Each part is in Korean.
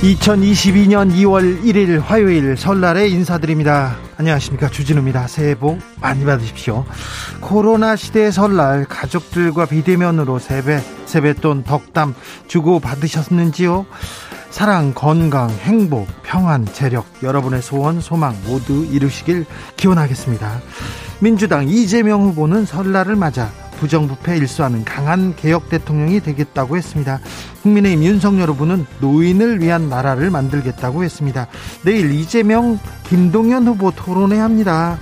2022년 2월 1일 화요일 설날에 인사드립니다. 안녕하십니까. 주진우입니다. 새해 복 많이 받으십시오. 코로나 시대의 설날 가족들과 비대면으로 세배, 세뱃돈, 덕담 주고 받으셨는지요? 사랑, 건강, 행복, 평안, 재력, 여러분의 소원, 소망 모두 이루시길 기원하겠습니다. 민주당 이재명 후보는 설날을 맞아 부정부패 일수하는 강한 개혁 대통령이 되겠다고 했습니다. 국민의힘 윤석열 후보는 노인을 위한 나라를 만들겠다고 했습니다. 내일 이재명, 김동연 후보 토론회 합니다.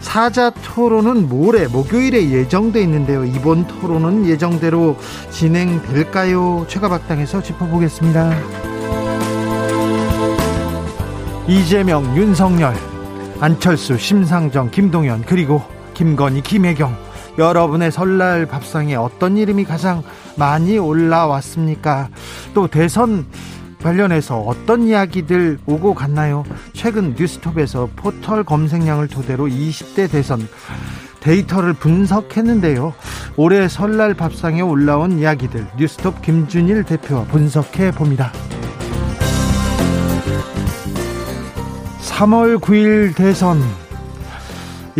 사자 토론은 모레 목요일에 예정돼 있는데요. 이번 토론은 예정대로 진행될까요? 최가박당에서 짚어보겠습니다. 이재명, 윤석열, 안철수, 심상정, 김동연 그리고 김건희, 김혜경 여러분의 설날 밥상에 어떤 이름이 가장 많이 올라왔습니까? 또 대선 관련해서 어떤 이야기들 오고 갔나요? 최근 뉴스톱에서 포털 검색량을 토대로 20대 대선 데이터를 분석했는데요. 올해 설날 밥상에 올라온 이야기들 뉴스톱 김준일 대표와 분석해 봅니다. 3월 9일 대선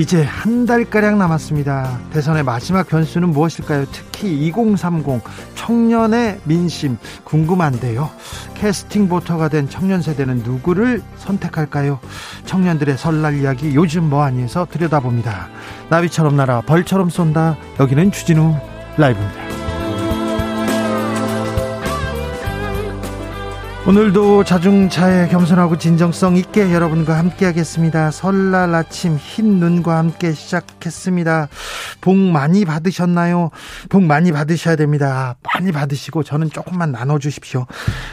이제 한 달가량 남았습니다. 대선의 마지막 변수는 무엇일까요? 특히 2030 청년의 민심 궁금한데요. 캐스팅 보터가 된 청년 세대는 누구를 선택할까요? 청년들의 설날 이야기 요즘 뭐하니에서 들여다봅니다. 나비처럼 날아 벌처럼 쏜다. 여기는 주진우 라이브입니다. 오늘도 자중차에 겸손하고 진정성 있게 여러분과 함께 하겠습니다. 설날 아침 흰 눈과 함께 시작했습니다. 복 많이 받으셨나요? 복 많이 받으셔야 됩니다. 많이 받으시고 저는 조금만 나눠주십시오.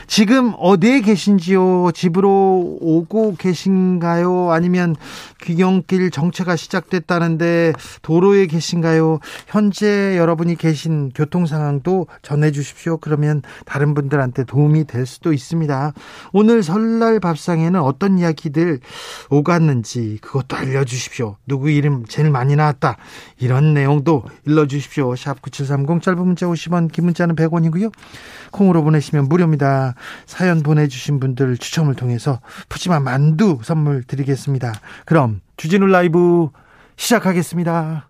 지금 어디에 계신지요? 집으로 오고 계신가요? 아니면 귀경길 정체가 시작됐다는데 도로에 계신가요? 현재 여러분이 계신 교통 상황도 전해주십시오. 그러면 다른 분들한테 도움이 될 수도 있습니다. 있습니다. 오늘 설날 밥상에는 어떤 이야기들 오갔는지 그것도 알려주십시오. 누구 이름 제일 많이 나왔다. 이런 내용도 일러주십시오. 샵 9730 짧은 문자 50원 긴 문자는 100원이고요. 콩으로 보내시면 무료입니다. 사연 보내주신 분들 추첨을 통해서 푸짐한 만두 선물 드리겠습니다. 그럼 주진우 라이브 시작하겠습니다.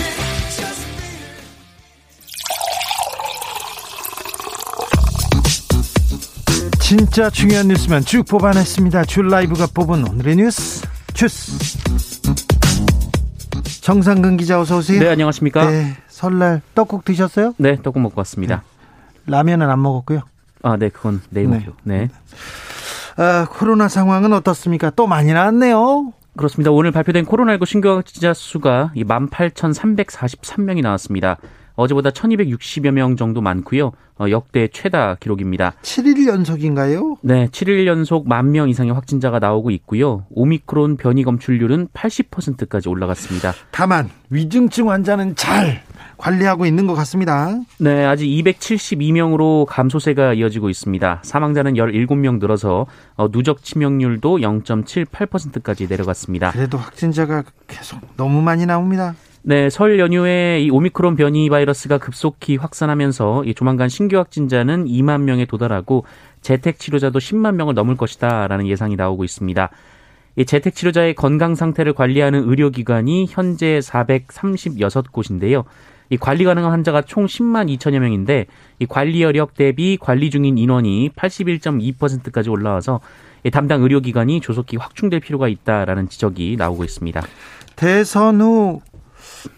진짜 중요한 뉴스만 쭉 뽑아냈습니다. 줄 라이브가 뽑은 오늘의 뉴스 주스. 정상근 기자 어서 오세요. 네 안녕하십니까. 네 설날 떡국 드셨어요? 네 떡국 먹고 왔습니다. 네. 라면은 안 먹었고요. 아네 그건 내일 네. 먹죠. 네. 아, 코로나 상황은 어떻습니까? 또 많이 나왔네요. 그렇습니다. 오늘 발표된 코로나19 신규 확진자 수가 18,343명이 나왔습니다. 어제보다 1260여 명 정도 많고요. 어, 역대 최다 기록입니다. 7일 연속인가요? 네, 7일 연속 만 명 이상의 확진자가 나오고 있고요. 오미크론 변이 검출률은 80%까지 올라갔습니다. 다만 위중증 환자는 잘 관리하고 있는 것 같습니다. 네, 아직 272명으로 감소세가 이어지고 있습니다. 사망자는 17명 늘어서 어, 누적 치명률도 0.78%까지 내려갔습니다. 그래도 확진자가 계속 너무 많이 나옵니다. 네, 설 연휴에 이 오미크론 변이 바이러스가 급속히 확산하면서 이 조만간 신규 확진자는 2만 명에 도달하고 재택 치료자도 10만 명을 넘을 것이다라는 예상이 나오고 있습니다. 이 재택 치료자의 건강 상태를 관리하는 의료기관이 현재 436곳인데요. 이 관리 가능한 환자가 총 10만 2천여 명인데 이 관리 여력 대비 관리 중인 인원이 81.2%까지 올라와서 담당 의료기관이 조속히 확충될 필요가 있다라는 지적이 나오고 있습니다. 대선 후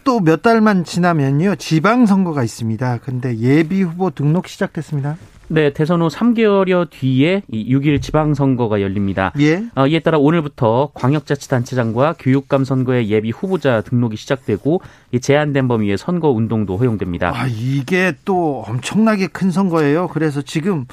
또 몇 달만 지나면요 지방 선거가 있습니다. 근데 예비 후보 등록 시작됐습니다. 네, 대선 후 3개월여 뒤에 6일 지방선거가 열립니다. 예. 어, 이에 따라 오늘부터 광역자치단체장과 교육감 선거의 예비 후보자 등록이 시작되고 이 제한된 범위의 선거 운동도 허용됩니다. 아, 이게 또 엄청나게 큰 선거예요. 그래서 지금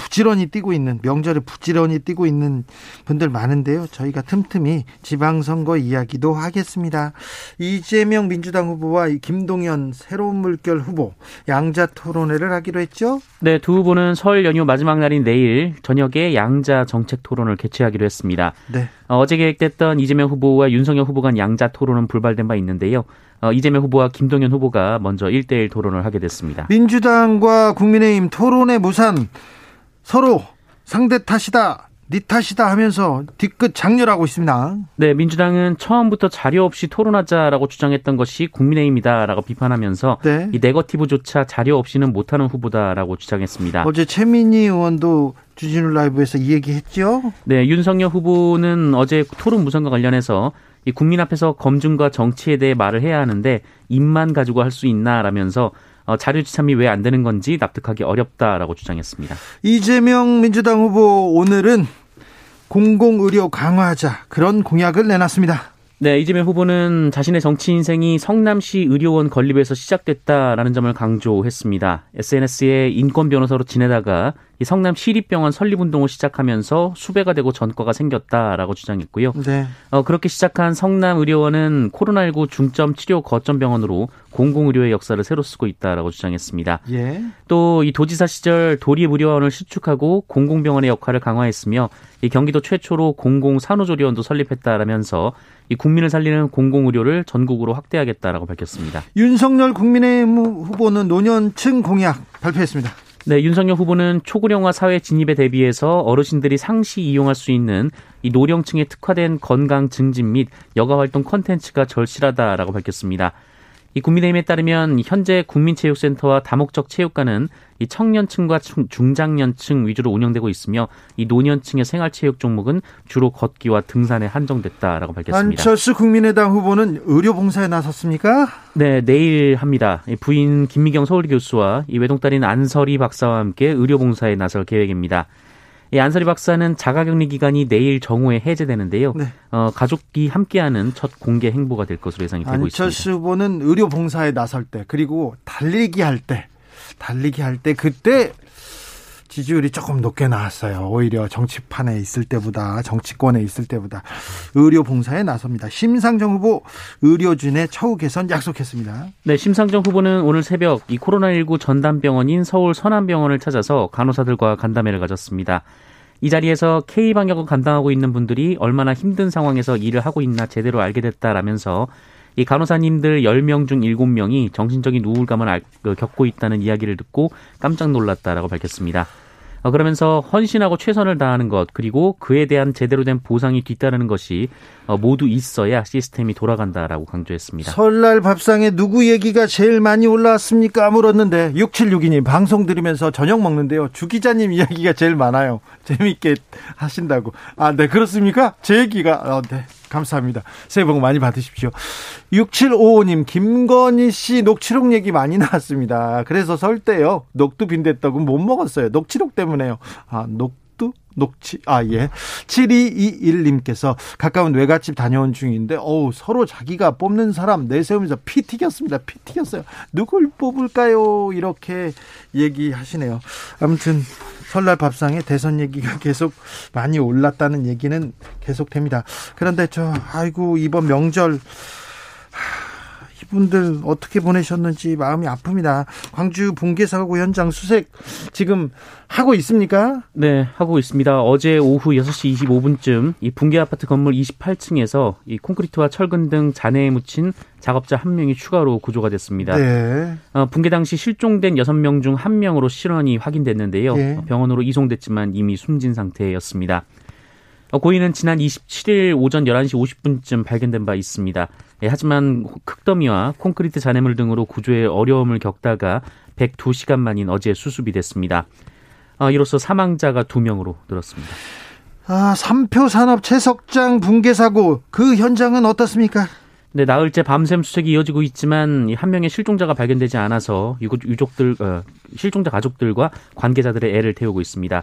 부지런히 뛰고 있는 명절에 부지런히 뛰고 있는 분들 많은데요. 저희가 틈틈이 지방선거 이야기도 하겠습니다. 이재명 민주당 후보와 김동연 새로운 물결 후보 양자 토론회를 하기로 했죠. 네, 두 후보는 설 연휴 마지막 날인 내일 저녁에 양자 정책 토론을 개최하기로 했습니다. 네. 어, 제 계획됐던 이재명 후보와 윤석열 후보 간 양자 토론은 불발된 바 있는데요. 어, 이재명 후보와 김동연 후보가 먼저 1대1 토론을 하게 됐습니다. 민주당과 국민의힘 토론회 무산 서로 상대 탓이다. 네 탓이다 하면서 뒤끝 장렬하고 있습니다. 네, 민주당은 처음부터 자료 없이 토론하자라고 주장했던 것이 국민의힘이다라고 비판하면서 네. 이 네거티브조차 자료 없이는 못하는 후보다라고 주장했습니다. 어제 최민희 의원도 주진우 라이브에서 이 얘기했죠. 네, 윤석열 후보는 어제 토론 무선과 관련해서 이 국민 앞에서 검증과 정치에 대해 말을 해야 하는데 입만 가지고 할 수 있나라면서 어, 자료 지참이 왜 안 되는 건지 납득하기 어렵다라고 주장했습니다. 이재명 민주당 후보 오늘은 공공의료 강화하자 그런 공약을 내놨습니다. 네, 이재명 후보는 자신의 정치 인생이 성남시 의료원 건립에서 시작됐다라는 점을 강조했습니다. SNS에 인권 변호사로 지내다가 이 성남 시립병원 설립운동을 시작하면서 수배가 되고 전과가 생겼다라고 주장했고요. 네. 어, 그렇게 시작한 성남의료원은 코로나19 중점 치료 거점 병원으로 공공의료의 역사를 새로 쓰고 있다라고 주장했습니다. 예. 또 이 도지사 시절 도립의료원을 수축하고 공공병원의 역할을 강화했으며 이 경기도 최초로 공공산후조리원도 설립했다라면서 이 국민을 살리는 공공의료를 전국으로 확대하겠다라고 밝혔습니다. 윤석열 국민의힘 후보는 노년층 공약 발표했습니다. 네, 윤석열 후보는 초고령화 사회 진입에 대비해서 어르신들이 상시 이용할 수 있는 이 노령층에 특화된 건강 증진 및 여가 활동 콘텐츠가 절실하다라고 밝혔습니다. 이 국민의힘에 따르면 현재 국민체육센터와 다목적 체육관은 이 청년층과 중장년층 위주로 운영되고 있으며 이 노년층의 생활체육 종목은 주로 걷기와 등산에 한정됐다라고 밝혔습니다. 안철수 국민의당 후보는 의료봉사에 나섰습니까? 네, 내일 합니다. 부인 김미경 서울 교수와 이 외동딸인 안설희 박사와 함께 의료봉사에 나설 계획입니다. 이 안설희 박사는 자가격리 기간이 내일 정오에 해제되는데요. 네. 어, 가족이 함께하는 첫 공개 행보가 될 것으로 예상이 되고 있습니다. 안철수 후보는 의료 봉사에 나설 때 그리고 달리기 할 때, 달리기 할 때 그때 지지율이 조금 높게 나왔어요. 오히려 정치판에 있을 때보다 정치권에 있을 때보다 의료 봉사에 나섭니다. 심상정 후보 의료진의 처우 개선 약속했습니다. 네, 심상정 후보는 오늘 새벽 이 코로나19 전담병원인 서울 선암병원을 찾아서 간호사들과 간담회를 가졌습니다. 이 자리에서 K 방역을 감당하고 있는 분들이 얼마나 힘든 상황에서 일을 하고 있나 제대로 알게 됐다라면서 이 간호사님들 10명 중 7명이 정신적인 우울감을 그, 겪고 있다는 이야기를 듣고 깜짝 놀랐다라고 밝혔습니다. 어, 그러면서 헌신하고 최선을 다하는 것 그리고 그에 대한 제대로 된 보상이 뒤따르는 것이 어, 모두 있어야 시스템이 돌아간다라고 강조했습니다. 설날 밥상에 누구 얘기가 제일 많이 올라왔습니까? 물었는데 6762님 방송 들으면서 저녁 먹는데요. 주 기자님 이야기가 제일 많아요. 재밌게 하신다고. 아, 네 그렇습니까? 제 얘기가 어, 네. 감사합니다. 새해 복 많이 받으십시오. 6755님, 김건희 씨 녹취록 얘기 많이 나왔습니다. 그래서 설 때요, 녹두 빈댔다고 못 먹었어요. 녹취록 때문에요. 아, 녹 두? 녹취, 아, 예. 7221님께서 가까운 외갓집 다녀온 중인데, 어우, 서로 자기가 뽑는 사람 내세우면서 피 튀겼습니다. 피 튀겼어요. 누굴 뽑을까요? 이렇게 얘기하시네요. 아무튼, 설날 밥상에 대선 얘기가 계속 많이 올랐다는 얘기는 계속됩니다. 그런데 저 아이고 이번 명절 이분들 어떻게 보내셨는지 마음이 아픕니다. 광주 붕괴사고 현장 수색 지금 하고 있습니까? 네, 하고 있습니다. 어제 오후 6시 25분쯤 이 붕괴 아파트 건물 28층에서 이 콘크리트와 철근 등 잔해에 묻힌 작업자 한 명이 추가로 구조가 됐습니다. 네. 어, 붕괴 당시 실종된 6명 중 1명으로 실언이 확인됐는데요. 네. 병원으로 이송됐지만 이미 숨진 상태였습니다. 어, 고인은 지난 27일 오전 11시 50분쯤 발견된 바 있습니다. 예, 하지만 흙더미와 콘크리트 잔해물 등으로 구조에 어려움을 겪다가 102시간 만인 어제 수습이 됐습니다. 어, 이로써 사망자가 2명으로 늘었습니다. 아, 삼표 산업 채석장 붕괴 사고 그 현장은 어떻습니까? 네, 나흘째 밤샘 수색이 이어지고 있지만 한 명의 실종자가 발견되지 않아서 유족들 어, 실종자 가족들과 관계자들의 애를 태우고 있습니다.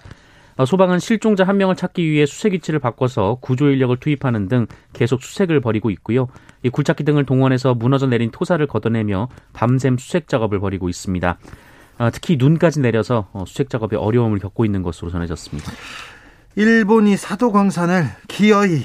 어, 소방은 실종자 한 명을 찾기 위해 수색 위치를 바꿔서 구조 인력을 투입하는 등 계속 수색을 벌이고 있고요. 이 굴착기 등을 동원해서 무너져 내린 토사를 걷어내며 밤샘 수색 작업을 벌이고 있습니다. 어, 특히 눈까지 내려서 어, 수색 작업에 어려움을 겪고 있는 것으로 전해졌습니다. 일본이 사도광산을 기어이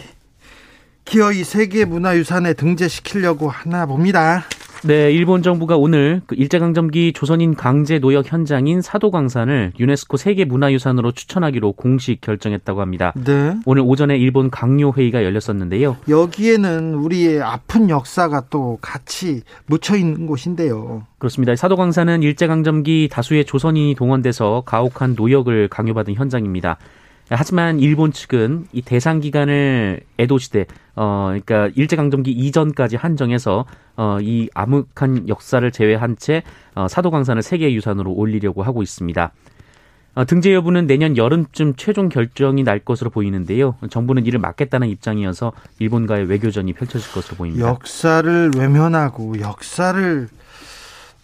기어이 세계 문화유산에 등재시키려고 하나 봅니다. 네, 일본 정부가 오늘 그 일제강점기 조선인 강제 노역 현장인 사도광산을 유네스코 세계문화유산으로 추천하기로 공식 결정했다고 합니다. 네. 오늘 오전에 일본 강요 회의가 열렸었는데요. 여기에는 우리의 아픈 역사가 또 같이 묻혀 있는 곳인데요. 그렇습니다. 사도광산은 일제강점기 다수의 조선인이 동원돼서 가혹한 노역을 강요받은 현장입니다. 하지만 일본 측은 이 대상 기간을 에도 시대 어 그러니까 일제 강점기 이전까지 한정해서 어이 암흑한 역사를 제외한 채 어, 사도광산을 세계 유산으로 올리려고 하고 있습니다. 어, 등재 여부는 내년 여름쯤 최종 결정이 날 것으로 보이는데요. 정부는 이를 막겠다는 입장이어서 일본과의 외교전이 펼쳐질 것으로 보입니다. 역사를 외면하고 역사를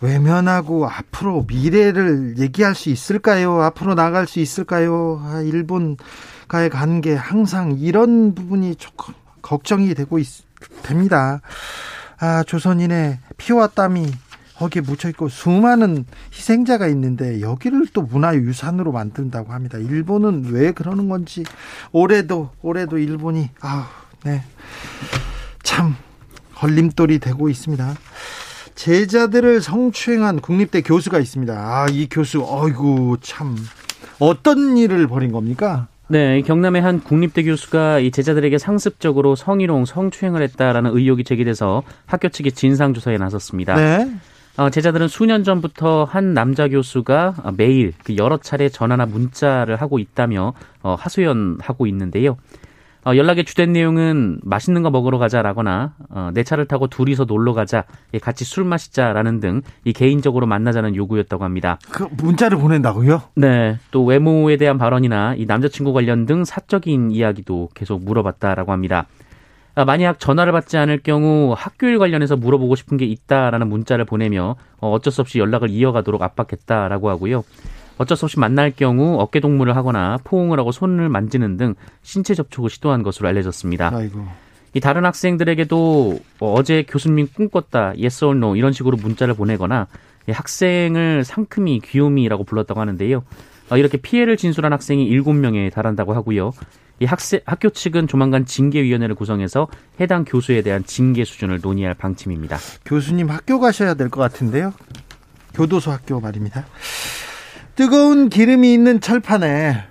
외면하고 앞으로 미래를 얘기할 수 있을까요? 앞으로 나갈 수 있을까요? 아, 일본과의 관계 항상 이런 부분이 조금 걱정이 되고 있, 됩니다. 아, 조선인의 피와 땀이 거기에 묻혀 있고 수많은 희생자가 있는데 여기를 또 문화유산으로 만든다고 합니다. 일본은 왜 그러는 건지 올해도 올해도 일본이 아, 네. 참 걸림돌이 되고 있습니다. 제자들을 성추행한 국립대 교수가 있습니다. 아, 이 교수, 어이구, 참. 어떤 일을 벌인 겁니까? 네, 경남의 한 국립대 교수가 이 제자들에게 상습적으로 성희롱, 성추행을 했다라는 의혹이 제기돼서 학교 측이 진상조사에 나섰습니다. 네. 어, 제자들은 수년 전부터 한 남자 교수가 매일 그 여러 차례 전화나 문자를 하고 있다며 어, 하소연하고 있는데요. 어, 연락의 주된 내용은 맛있는 거 먹으러 가자라거나 어, 내 차를 타고 둘이서 놀러 가자, 예, 같이 술 마시자라는 등 이 개인적으로 만나자는 요구였다고 합니다. 그 문자를 보낸다고요? 네. 또 외모에 대한 발언이나 이 남자친구 관련 등 사적인 이야기도 계속 물어봤다라고 합니다. 아, 만약 전화를 받지 않을 경우 학교일 관련해서 물어보고 싶은 게 있다라는 문자를 보내며 어, 어쩔 수 없이 연락을 이어가도록 압박했다라고 하고요. 어쩔 수 없이 만날 경우 어깨 동무를 하거나 포옹을 하고 손을 만지는 등 신체 접촉을 시도한 것으로 알려졌습니다. 아이고. 이 다른 학생들에게도 뭐 어제 교수님 꿈꿨다, yes or no 이런 식으로 문자를 보내거나 학생을 상큼이 귀요미라고 불렀다고 하는데요. 어, 이렇게 피해를 진술한 학생이 7명에 달한다고 하고요. 이 학생, 학교 측은 조만간 징계위원회를 구성해서 해당 교수에 대한 징계 수준을 논의할 방침입니다. 교수님 학교 가셔야 될 것 같은데요. 교도소 학교 말입니다. 뜨거운 기름이 있는 철판에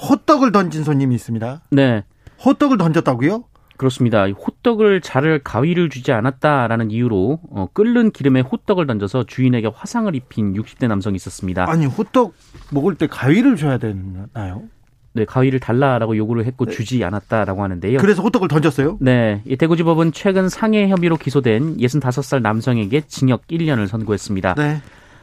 호떡을 던진 손님이 있습니다. 네. 호떡을 던졌다고요? 그렇습니다. 호떡을 자를 가위를 주지 않았다라는 이유로 어, 끓는 기름에 호떡을 던져서 주인에게 화상을 입힌 60대 남성이 있었습니다. 아니 호떡 먹을 때 가위를 줘야 되나요? 네, 가위를 달라라고 요구를 했고 네. 주지 않았다라고 하는데요. 그래서 호떡을 던졌어요? 네, 이 대구지법은 최근 상해 혐의로 기소된 65살 남성에게 징역 1년을 선고했습니다. 네.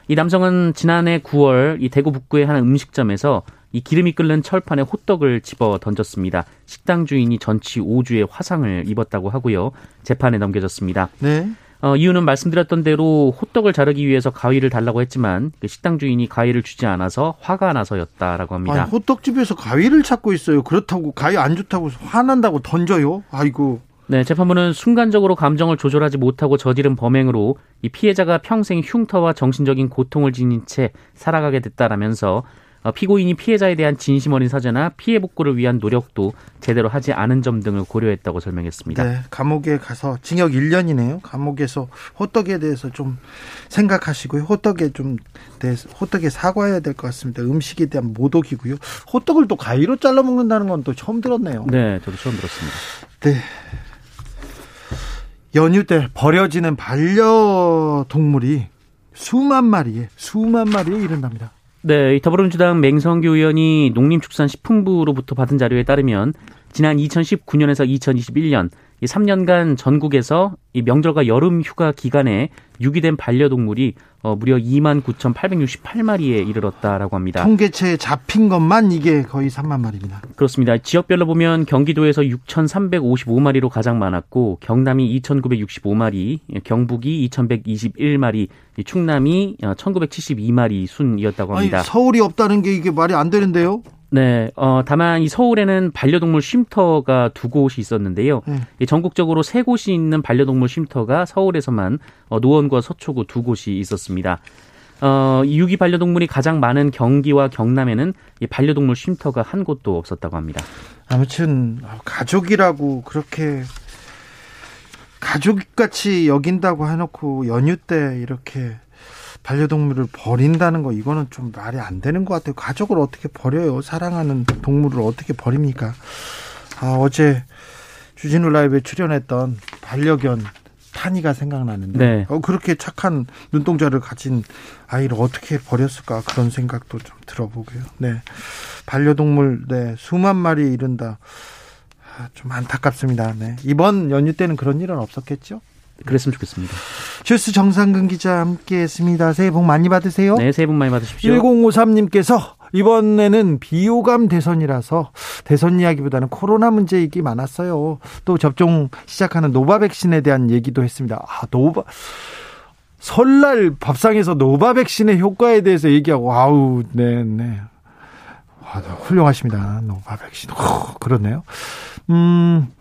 이 남성은 지난해 9월 이 대구 북구의 한 음식점에서 이 기름이 끓는 철판에 호떡을 집어 던졌습니다. 식당 주인이 전치 5주의 화상을 입었다고 하고요. 재판에 넘겨졌습니다. 네. 어, 이유는 말씀드렸던 대로 호떡을 자르기 위해서 가위를 달라고 했지만 그 식당 주인이 가위를 주지 않아서 화가 나서였다라고 합니다. 아니, 호떡집에서 가위를 찾고 있어요. 그렇다고 가위 안 좋다고 화난다고 던져요? 아이고. 네, 재판부는 순간적으로 감정을 조절하지 못하고 저지른 범행으로 이 피해자가 평생 흉터와 정신적인 고통을 지닌 채 살아가게 됐다라면서 어, 피고인이 피해자에 대한 진심 어린 사죄나 피해 복구를 위한 노력도 제대로 하지 않은 점 등을 고려했다고 설명했습니다. 네, 감옥에 가서 징역 1년이네요. 감옥에서 호떡에 대해서 좀 생각하시고요. 호떡에 좀 대해서 호떡에 사과해야 될 것 같습니다. 음식에 대한 모독이고요. 호떡을 또 가위로 잘라 먹는다는 건 또 처음 들었네요. 네, 저도 처음 들었습니다. 네. 연휴 때 버려지는 반려동물이 수만 마리에 수만 마리에 이른답니다. 네, 더불어민주당 맹성규 의원이 농림축산식품부로부터 받은 자료에 따르면 지난 2019년에서 2021년 이 3년간 전국에서 이 명절과 여름 휴가 기간에 유기된 반려동물이 어, 무려 2만 9,868마리에 이르렀다라고 합니다. 통계체에 잡힌 것만 이게 거의 3만 마리입니다. 그렇습니다. 지역별로 보면 경기도에서 6,355마리로 가장 많았고 경남이 2,965마리, 경북이 2,121마리, 충남이 1,972마리 순이었다고 합니다. 아니, 서울이 없다는 게 이게 말이 안 되는데요? 네, 어, 다만 이 서울에는 반려동물 쉼터가 두 곳이 있었는데요. 네. 전국적으로 세 곳이 있는 반려동물 쉼터가 서울에서만 어, 노원과 서초구 두 곳이 있었습니다. 어, 유기 반려동물이 가장 많은 경기와 경남에는 이 반려동물 쉼터가 한 곳도 없었다고 합니다. 아무튼 가족이라고 그렇게 가족같이 여긴다고 해놓고 연휴 때 이렇게 반려동물을 버린다는 거 이거는 좀 말이 안 되는 것 같아요. 가족을 어떻게 버려요? 사랑하는 동물을 어떻게 버립니까? 아, 어제 주진우 라이브에 출연했던 반려견 탄이가 생각나는데 네. 어, 그렇게 착한 눈동자를 가진 아이를 어떻게 버렸을까 그런 생각도 좀 들어보고요. 네, 반려동물 네 수만 마리 이른다. 아, 좀 안타깝습니다. 네. 이번 연휴 때는 그런 일은 없었겠죠? 그랬으면 좋겠습니다. 주스 정상근 기자 함께했습니다. 새해 복 많이 받으세요. 네, 새해 복 많이 받으십시오. 1053님께서 이번에는 비호감 대선이라서 대선 이야기보다는 코로나 문제 얘기 많았어요. 또 접종 시작하는 노바 백신에 대한 얘기도 했습니다. 아, 노바 설날 밥상에서 노바 백신의 효과에 대해서 얘기하고 아우, 네, 네. 아, 훌륭하십니다. 노바 백신. 오, 그렇네요. 음.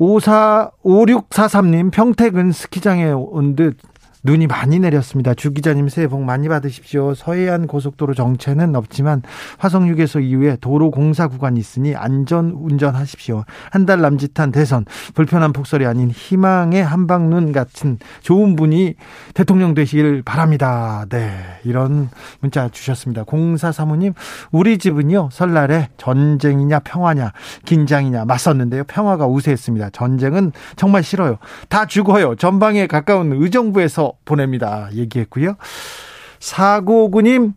54, 5643님, 평택은 스키장에 온 듯 눈이 많이 내렸습니다. 주 기자님 새해 복 많이 받으십시오. 서해안 고속도로 정체는 없지만 화성 휴게소 이후에 도로 공사 구간이 있으니 안전 운전하십시오. 한 달 남짓한 대선 불편한 폭설이 아닌 희망의 한방눈 같은 좋은 분이 대통령 되시길 바랍니다. 네. 이런 문자 주셨습니다. 공사 사모님, 우리 집은요. 설날에 전쟁이냐 평화냐 긴장이냐 맞섰는데요. 평화가 우세했습니다. 전쟁은 정말 싫어요. 다 죽어요. 전방에 가까운 의정부에서 보냅니다. 얘기했고요. 사고구님,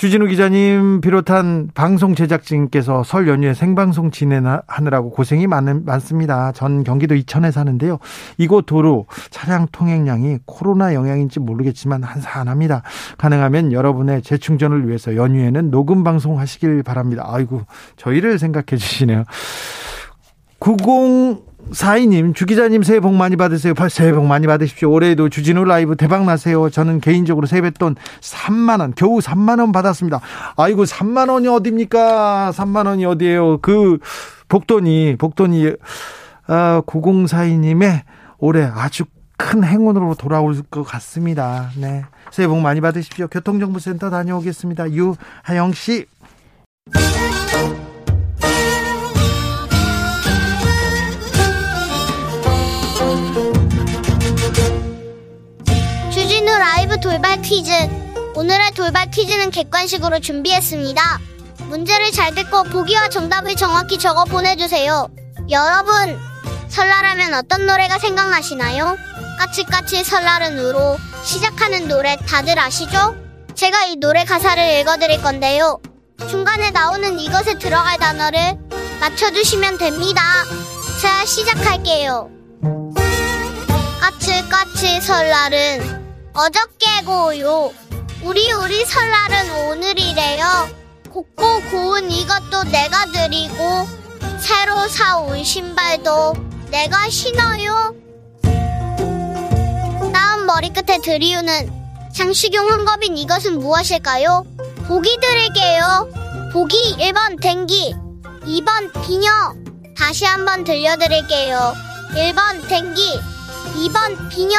주진우 기자님 비롯한 방송 제작진께서 설 연휴에 생방송 진행하느라고 고생이 많, 많습니다. 전 경기도 이천에 사는데요. 이곳 도로 차량 통행량이 코로나 영향인지 모르겠지만 한산합니다. 가능하면 여러분의 재충전을 위해서 연휴에는 녹음 방송 하시길 바랍니다. 아이고, 저희를 생각해 주시네요. 90 사이님, 주기자님 새해 복 많이 받으세요. 새해 복 많이 받으십시오. 올해에도 주진우 라이브 대박 나세요. 저는 개인적으로 세뱃돈 3만 원, 겨우 3만 원 받았습니다. 아이고, 3만 원이 어딥니까? 3만 원이 어디에요? 그 복돈이, 복돈이, 아, 9042님의 올해 아주 큰 행운으로 돌아올 것 같습니다. 네. 새해 복 많이 받으십시오. 교통정보센터 다녀오겠습니다. 유하영 씨. 돌발 퀴즈. 오늘의 돌발 퀴즈는 객관식으로 준비했습니다. 문제를 잘 듣고 보기와 정답을 정확히 적어 보내주세요. 여러분, 설날하면 어떤 노래가 생각나시나요? 까치까치 설날은 우로 시작하는 노래 다들 아시죠? 제가 이 노래 가사를 읽어드릴 건데요. 중간에 나오는 이것에 들어갈 단어를 맞춰주시면 됩니다. 자, 시작할게요. 까치까치 설날은 어저께고요. 우리 우리 설날은 오늘이래요. 곱고 고운 이것도 내가 드리고 새로 사온 신발도 내가 신어요. 다음 머리끝에 드리우는 장식용 한겁인 이것은 무엇일까요? 보기 드릴게요. 보기 1번 댕기 2번 비녀 다시 한번 들려드릴게요. 1번 댕기 2번 비녀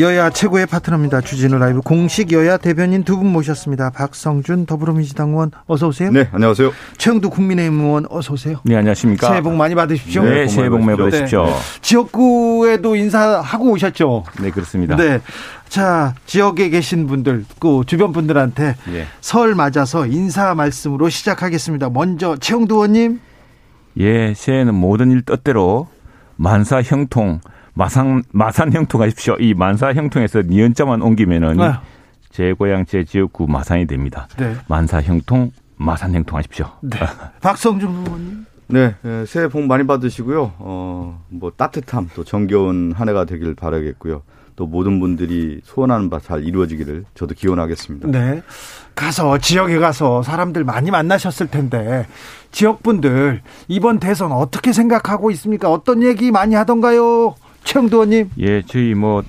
여야 최고의 파트너입니다. 주진우 라이브 공식 여야 대변인 두 분 모셨습니다. 박성준 더불어민주당 의원 어서 오세요. 네, 안녕하세요. 최형두 국민의힘 의원 어서 오세요. 네, 안녕하십니까. 새해 복 많이 받으십시오. 네, 새해 복 많이 받으십시오. 네. 지역구에도 인사하고 오셨죠? 네, 그렇습니다. 네. 자, 지역에 계신 분들, 그 주변 분들한테 예. 설 맞아서 인사 말씀으로 시작하겠습니다. 먼저 최영두 의원님. 예, 새해는 모든 일 뜻대로 만사 형통 마산 마산 형통하십시오. 이 만사 형통에서 니은자만 옮기면은 네. 제 고향 제 지역구 마산이 됩니다. 네. 만사 형통 마산 형통하십시오. 네. 박성준 의원님. 네, 네, 새해 복 많이 받으시고요. 어, 뭐 따뜻함 또 정겨운 한 해가 되길 바라겠고요. 또 모든 분들이 소원하는 바 잘 이루어지기를 저도 기원하겠습니다. 네. 가서 지역에 가서 사람들 많이 만나셨을 텐데 지역 분들 이번 대선 어떻게 생각하고 있습니까? 어떤 얘기 많이 하던가요? 최영도 의원님. 예, 저희 뭐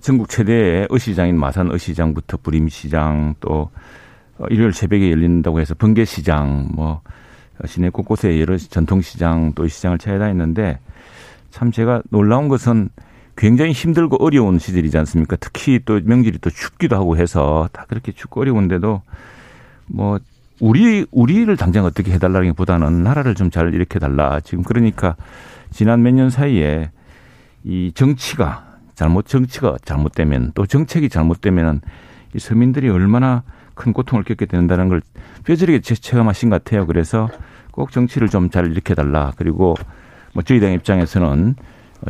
전국 최대의 의시장인 마산 의시장부터 부림시장 또 일요일 새벽에 열린다고 해서 번개시장 뭐 시내 곳곳에 여러 전통시장 또 시장을 찾아다녔는데 참 제가 놀라운 것은 굉장히 힘들고 어려운 시절이지 않습니까? 특히 또 명절이 또 춥기도 하고 해서 다 그렇게 춥고 어려운데도 뭐 우리 우리를 당장 어떻게 해달라기보다는 나라를 좀 잘 일으켜 달라. 지금 그러니까 지난 몇 년 사이에 이 정치가 잘못 정치가 잘못되면 또 정책이 잘못되면은 이 서민들이 얼마나 큰 고통을 겪게 된다는 걸 뼈저리게 체험하신 것 같아요. 그래서 꼭 정치를 좀 잘 일으켜 달라. 그리고 뭐 저희 당 입장에서는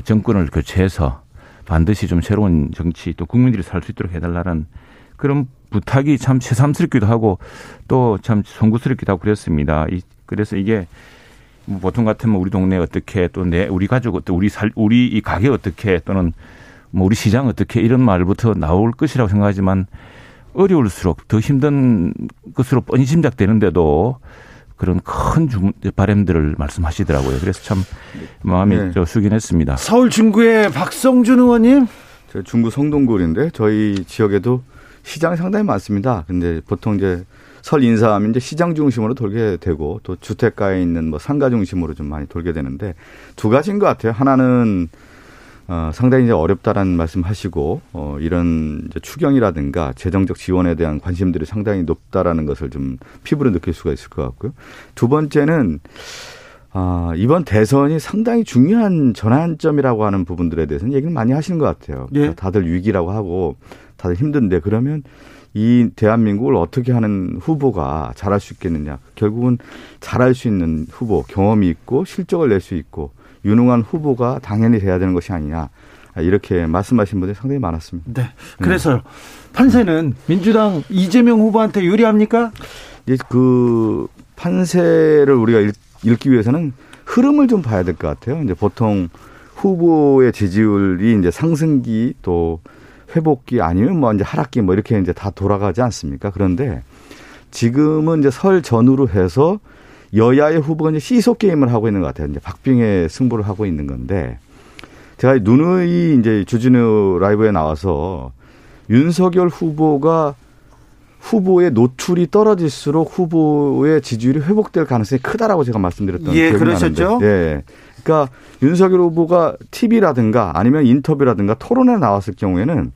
정권을 교체해서 반드시 좀 새로운 정치 또 국민들이 살 수 있도록 해달라는 그런 부탁이 참 새삼스럽기도 하고 또 참 송구스럽기도 하고 그랬습니다. 그래서 이게 뭐 보통 같으면 우리 동네 어떻게 또 내 우리 가족 어떻게 우리 살 우리 이 가게 어떻게 또는 뭐 우리 시장 어떻게 이런 말부터 나올 것이라고 생각하지만 어려울수록 더 힘든 것으로 뻔히 짐작되는데도 그런 큰 주문, 바램들을 말씀하시더라고요. 그래서 참 마음이 네. 쑥긴 했습니다. 서울 중구의 박성준 의원님. 저 중구 성동구인데 저희 지역에도 시장이 상당히 많습니다. 근데 보통 이제 설 인사하면 이제 시장 중심으로 돌게 되고 또 주택가에 있는 뭐 상가 중심으로 좀 많이 돌게 되는데 두 가지인 것 같아요. 하나는 어, 상당히 이제 어렵다라는 말씀하시고 어, 이런 이제 추경이라든가 재정적 지원에 대한 관심들이 상당히 높다라는 것을 좀 피부로 느낄 수가 있을 것 같고요. 두 번째는 아, 이번 대선이 상당히 중요한 전환점이라고 하는 부분들에 대해서는 얘기를 많이 하시는 것 같아요. 예. 다들 위기라고 하고 다들 힘든데 그러면 이 대한민국을 어떻게 하는 후보가 잘할 수 있겠느냐. 결국은 잘할 수 있는 후보, 경험이 있고 실적을 낼 수 있고 유능한 후보가 당연히 돼야 되는 것이 아니냐. 이렇게 말씀하신 분들이 상당히 많았습니다. 네. 그래서 음. 판세는 민주당 이재명 후보한테 유리합니까? 이제 그 판세를 우리가 읽 기 위해서는 흐름을 좀 봐야 될 것 같아요. 이제 보통 후보의 지지율이 이제 상승기 또 회복기 아니면 뭐 이제 하락기 뭐 이렇게 이제 다 돌아가지 않습니까? 그런데 지금은 이제 설 전후로 해서 여야의 후보가 이제 시소 게임을 하고 있는 것 같아요. 이제 박빙의 승부를 하고 있는 건데 제가 누누이 이제 주진우 라이브에 나와서 윤석열 후보가 후보의 노출이 떨어질수록 후보의 지지율이 회복될 가능성이 크다라고 제가 말씀드렸던 예, 기억이 그러셨죠? 나는데. 예. 그러니까 윤석열 후보가 TV라든가 아니면 인터뷰라든가 토론에 나왔을 경우에는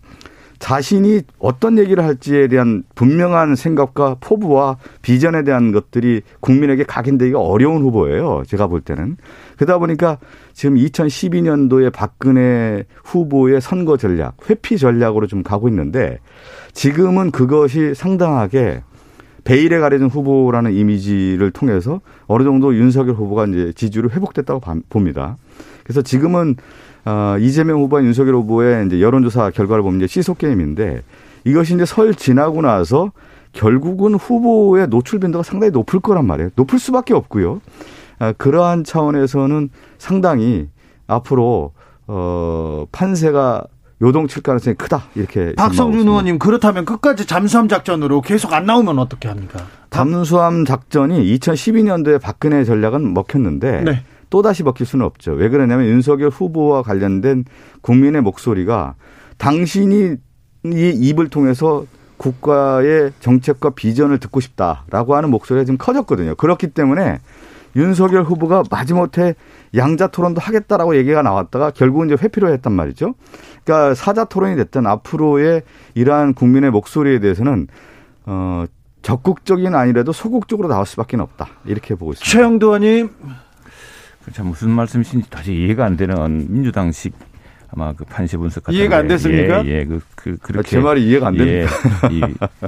자신이 어떤 얘기를 할지에 대한 분명한 생각과 포부와 비전에 대한 것들이 국민에게 각인되기가 어려운 후보예요. 제가 볼 때는. 그러다 보니까 지금 2012년도에 박근혜 후보의 선거 전략, 회피 전략으로 좀 가고 있는데 지금은 그것이 상당하게 베일에 가려진 후보라는 이미지를 통해서 어느 정도 윤석열 후보가 이제 지지율이 회복됐다고 봅니다. 그래서 지금은 어, 이재명 후보와 윤석열 후보의 이제 여론조사 결과를 보면 이제 시속 게임인데 이것이 이제 설 지나고 나서 결국은 후보의 노출 빈도가 상당히 높을 거란 말이에요. 높을 수밖에 없고요. 아, 그러한 차원에서는 상당히 앞으로 어 판세가 요동칠 가능성이 크다 이렇게 박성준 의원님 그렇다면 끝까지 잠수함 작전으로 계속 안 나오면 어떻게 합니까? 잠수함 작전이 2012년도에 박근혜 전략은 먹혔는데 네. 또 다시 먹힐 수는 없죠. 왜 그러냐면 윤석열 후보와 관련된 국민의 목소리가 당신이 이 입을 통해서 국가의 정책과 비전을 듣고 싶다라고 하는 목소리가 지금 커졌거든요. 그렇기 때문에 윤석열 후보가 마지못해 양자 토론도 하겠다라고 얘기가 나왔다가 결국은 이제 회피로 했단 말이죠. 그러니까 사자 토론이 됐든 앞으로의 이러한 국민의 목소리에 대해서는 어 적극적인 아니라도 소극적으로 나올 수밖에 없다. 이렇게 보고 있습니다. 최영도 의원님. 참 무슨 말씀이신지 다시 이해가 안 되는 민주당식 아마 그 판시 분석 같은 이해가 안 됐습니까? 예, 예, 그, 그 그렇게 제 말이 이해가 안 됩니다. 예, 이,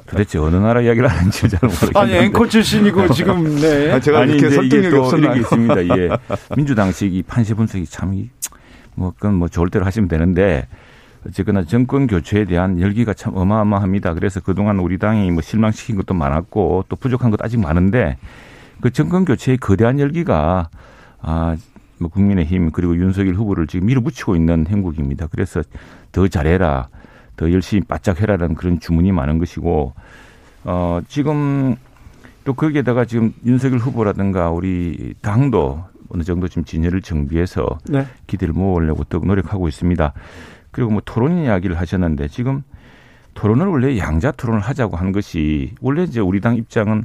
도대체 어느 나라 이야기를 하는지 잘 모르겠는데. 아니 앵커 출신이고 지금 네. 아, 제가 아니 이렇게 설득력이? 이렇게 있습니다. 예, 민주당식 이 판시 분석이 참뭐 그건 뭐 좋을 대로 하시면 되는데 어쨌거나 정권 교체에 대한 열기가 참 어마어마합니다. 그래서 그동안 우리 당이 뭐 실망시킨 것도 많았고 또 부족한 것도 아직 많은데 그 정권 교체의 거대한 열기가 아, 뭐 국민의힘 그리고 윤석열 후보를 지금 밀어붙이고 있는 행국입니다. 그래서 더 잘해라, 더 열심히 바짝 해라라는 그런 주문이 많은 것이고 어, 지금 또 거기에다가 지금 윤석열 후보라든가 우리 당도 어느 정도 지금 진열을 정비해서 네. 기대를 모으려고 더욱 노력하고 있습니다. 그리고 뭐 토론 이야기를 하셨는데 지금 토론을 원래 양자 토론을 하자고 한 것이 원래 이제 우리 당 입장은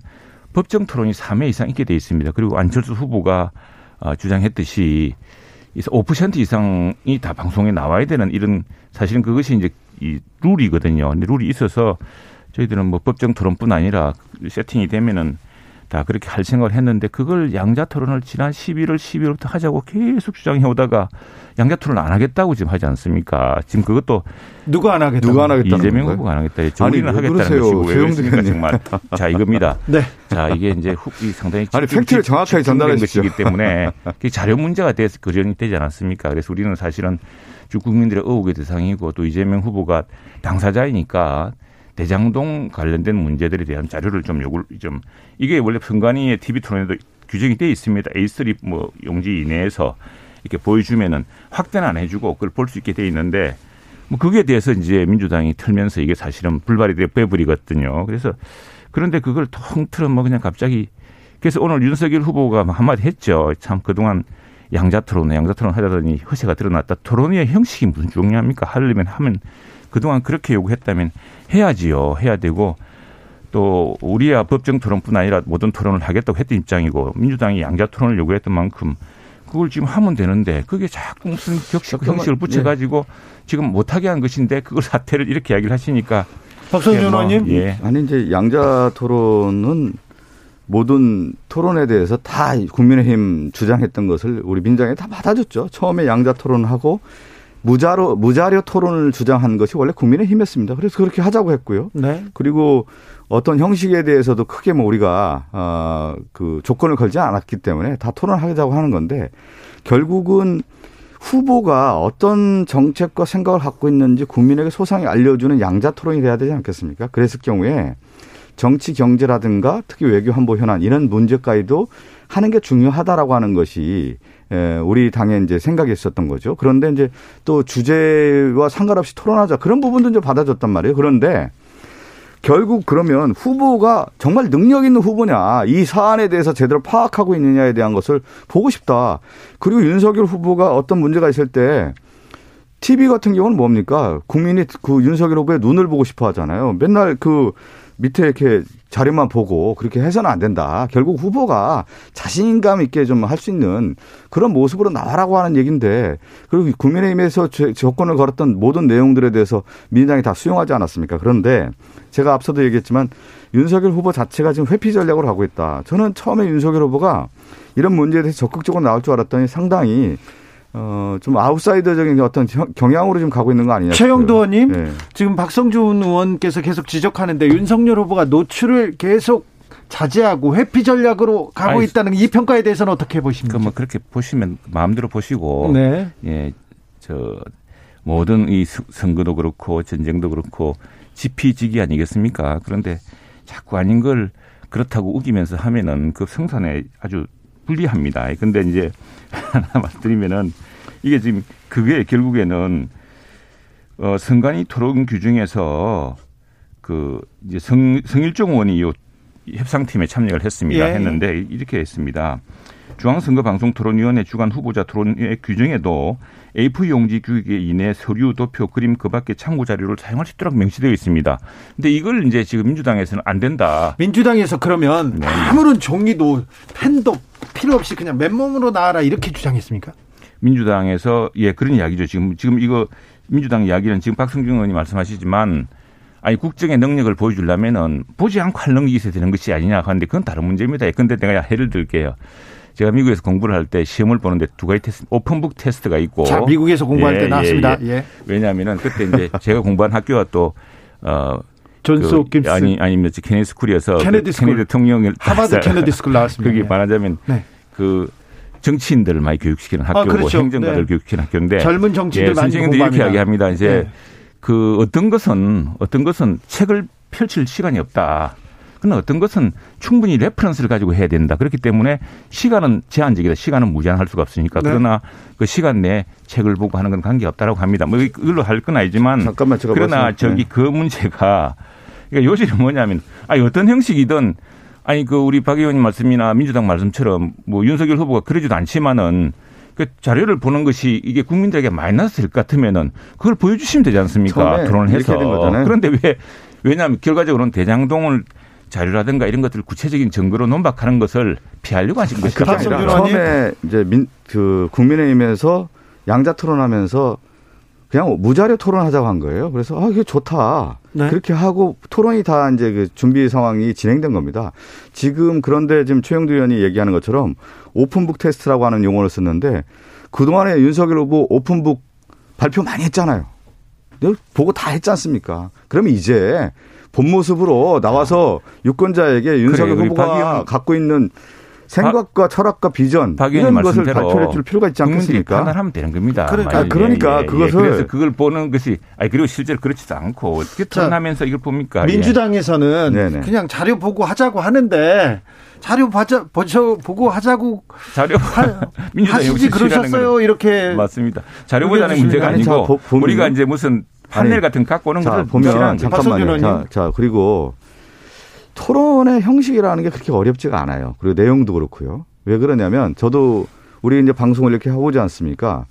법정 토론이 3회 이상 있게 돼 있습니다. 그리고 안철수 후보가 어, 주장했듯이 5% 이상이 다 방송에 나와야 되는 이런 사실은 그것이 이제 이 룰이거든요. 근데 룰이 있어서 저희들은 뭐 법정 토론뿐 아니라 세팅이 되면은 다 그렇게 할 생각을 했는데 그걸 양자 토론을 지난 11월 12월부터 하자고 계속 주장해 오다가 양자 토론 안 하겠다고 지금 하지 않습니까? 지금 그것도 누가 안 하겠다. 누가 안 하겠다는 이재명 건가요? 후보가 안 하겠다. 했죠. 아니, 우리는 왜 하겠다는 그러세요? 것이고 왜 조영진 그렇습니까 의원님. 정말. 자 이겁니다. 네. 자 이게 이제 후, 이 상당히 아니, 팩트를 정확하게 전달해. 것이기 때문에 자료 문제가 돼서 그전이 되지 않았습니까? 그래서 우리는 사실은 주 국민들의 의혹의 대상이고 또 이재명 후보가 당사자이니까 대장동 관련된 문제들에 대한 자료를 좀 요구를 좀 이게 원래 선관위의 TV 토론에도 규정이 돼 있습니다. A3 뭐 용지 이내에서 이렇게 보여주면은 확대는 안 해주고 그걸 볼 수 있게 돼 있는데 뭐 그게 대해서 이제 민주당이 틀면서 이게 사실은 불발이 돼 빼버리거든요. 그래서 그런데 그걸 통틀어 뭐 그냥 갑자기 그래서 오늘 윤석열 후보가 한마디 했죠. 참 그동안 양자 토론, 양자 토론 하다더니 허세가 드러났다. 토론의 형식이 무슨 중요합니까? 하려면 하면 그동안 그렇게 요구했다면 해야지요. 해야 되고 또 우리야 법정 토론뿐 아니라 모든 토론을 하겠다고 했던 입장이고 민주당이 양자 토론을 요구했던 만큼 그걸 지금 하면 되는데 그게 자꾸 무슨 격식 형식을 붙여가지고 지금 못하게 한 것인데 그걸 사태를 이렇게 이야기를 하시니까 박성준 예, 뭐, 의원님. 예. 아니 이제 양자 토론은 모든 토론에 대해서 다 국민의힘 주장했던 것을 우리 민주당이 다 받아줬죠. 처음에 양자 토론하고 무자로 무자료 토론을 주장한 것이 원래 국민의힘이었습니다. 그래서 그렇게 하자고 했고요. 네. 그리고 어떤 형식에 대해서도 크게 뭐 우리가 어그 조건을 걸지 않았기 때문에 다 토론하자고 하는 건데 결국은 후보가 어떤 정책과 생각을 갖고 있는지 국민에게 소상히 알려주는 양자 토론이 돼야 되지 않겠습니까? 그랬을 경우에 정치 경제라든가 특히 외교 한보 현안 이런 문제까지도 하는 게 중요하다라고 하는 것이 에, 우리 당의 이제 생각이 있었던 거죠. 그런데 이제 또 주제와 상관없이 토론하자 그런 부분도 이제 받아줬단 말이에요. 그런데 결국 그러면 후보가 정말 능력 있는 후보냐, 이 사안에 대해서 제대로 파악하고 있느냐에 대한 것을 보고 싶다. 그리고 윤석열 후보가 어떤 문제가 있을 때 TV 같은 경우는 뭡니까? 국민이 그 윤석열 후보의 눈을 보고 싶어 하잖아요. 맨날 그 밑에 이렇게 자료만 보고 그렇게 해서는 안 된다. 결국 후보가 자신감 있게 좀 할 수 있는 그런 모습으로 나와라고 하는 얘기인데 그리고 국민의힘에서 제- 조건을 걸었던 모든 내용들에 대해서 민주당이 다 수용하지 않았습니까? 그런데 제가 앞서도 얘기했지만 윤석열 후보 자체가 지금 회피 전략으로 가고 있다. 저는 처음에 윤석열 후보가 이런 문제에 대해서 적극적으로 나올 줄 알았더니 상당히 어, 좀 아웃사이더적인 어떤 형- 경향으로 좀 가고 있는 거 아니냐. 최영도 의원님. 네. 지금 박성준 의원께서 계속 지적하는데 윤석열 후보가 노출을 계속 자제하고 회피 전략으로 가고 아니, 있다는 이 평가에 대해서는 어떻게 보십니까? 그뭐 그렇게 보시면 마음대로 보시고 네. 예, 저 모든 이 선- 선거도 그렇고 전쟁도 그렇고 지피지기 아니겠습니까? 그런데 자꾸 아닌 걸 그렇다고 우기면서 하면은 그 생산에 아주 불리합니다. 근데 이제 하나 말드리면은 이게 지금 그게 결국에는 어 선관위 토론 규정에서 그 이제 성 성일종 의원이 요 협상팀에 참여를 했습니다. 예. 했는데 이렇게 했습니다. 중앙선거방송토론위원회 주간 후보자 토론의 규정에도 A4 용지 규격에 이내 서류, 도표, 그림 그 밖에 참고 자료를 사용할 수 있도록 명시되어 있습니다. 근데 이걸 이제 지금 민주당에서는 안 된다. 민주당에서 그러면 네. 아무런 종이도 펜도 필요 없이 그냥 맨몸으로 나와라 이렇게 주장했습니까? 민주당에서 예 그런 이야기죠. 지금 지금 이거 민주당 이야기는 지금 박성중 의원이 말씀하시지만 아니 국정의 능력을 보여주려면은 보지 않고 할 능력이 있어야 되는 것이 아니냐 하는데 그건 다른 문제입니다. 근데 내가 예를 들게요. 제가 미국에서 공부를 할 때 시험을 보는데 두 가지 테스트, 오픈북 테스트가 있고. 자, 미국에서 공부할 예, 때 나왔습니다. 예, 예. 왜냐하면은 그때 이제 제가 공부한 학교가 또 어. 존스 그, 홉킨스 아니 아니면 케네디 스쿨이어서 케네디 그 스쿨. 케네디 대통령을 하버드 케네디 스쿨 나왔습니다. 거기 네. 말하자면 네. 그 정치인들을 많이 교육시키는 학교고 그렇죠. 행정가들 네. 교육시키는 학교인데 젊은 정치인들 예, 많이 선생님들이 이렇게. 이야기합니다. 이제 네. 그 어떤 것은 어떤 것은 책을 펼칠 시간이 없다. 그러나 어떤 것은 충분히 reference를 가지고 해야 된다. 그렇기 때문에 시간은 제한적이다. 시간은 무제한할 수가 없으니까. 네. 그러나 그 시간 내에 책을 보고 하는 건 관계없다라고 합니다. 뭐 이걸로 할 건 아니지만 잠깐만 그러나 말씀- 저기 네. 그 문제가 그러니까 요지는 뭐냐면 아니 어떤 형식이든 아니 그 우리 박 의원님 말씀이나 민주당 말씀처럼 뭐 윤석열 후보가 그러지도 않지만은 그 자료를 보는 것이 이게 국민들에게 마이너스 될것 같으면은 그걸 보여주시면 되지 않습니까? 토론을 이렇게 해서. 된 거잖아요. 그런데 왜 왜냐하면 결과적으로는 대장동을 자료라든가 이런 것들을 구체적인 증거로 논박하는 것을 피하려고 하신 의원님. 처음에 이제 민, 그 국민의힘에서 양자 토론하면서 그냥 무자료 토론하자고 한 거예요. 그래서 아 이게 좋다. 네. 그렇게 하고 토론이 다 이제 그 준비 상황이 진행된 겁니다. 지금 그런데 지금 최영두 의원이 얘기하는 것처럼 오픈북 테스트라고 하는 용어를 썼는데 그 동안에 윤석열 후보 오픈북 발표 많이 했잖아요. 내가 보고 다 했지 않습니까? 그러면 이제 본 모습으로 나와서 유권자에게 윤석열 그래, 후보가 갖고 있는 생각과 철학과 비전 박 이런 것을 발표해 줄 필요가 있지 않겠습니까? 판단하면 되는 겁니다. 그러니까- 만약에. 그러니까 그것을- 그래서 그걸 보는 것이 아니 그리고 실제로 그렇지도 않고 어떻게 토론하면서 이걸 봅니까? 예. 민주당에서는 네네. 그냥 자료 보고 하자고 하는데 자료 보자, 보자, 보고 하자고 자료 하, 민주당이 그러셨어요. 이렇게 맞습니다. 자료보다는 문제가 아니, 자, 아니고 보-. 우리가 이제 무슨 판넬 아니, 같은 거 갖고 오는 자, 것을 보면 잠깐만요. 자. 자, 그리고 토론의 형식이라는 게 그렇게 어렵지가 않아요. 그리고 내용도 그렇고요. 왜 그러냐면 저도 우리 이제 방송을 이렇게 하고지 않습니까?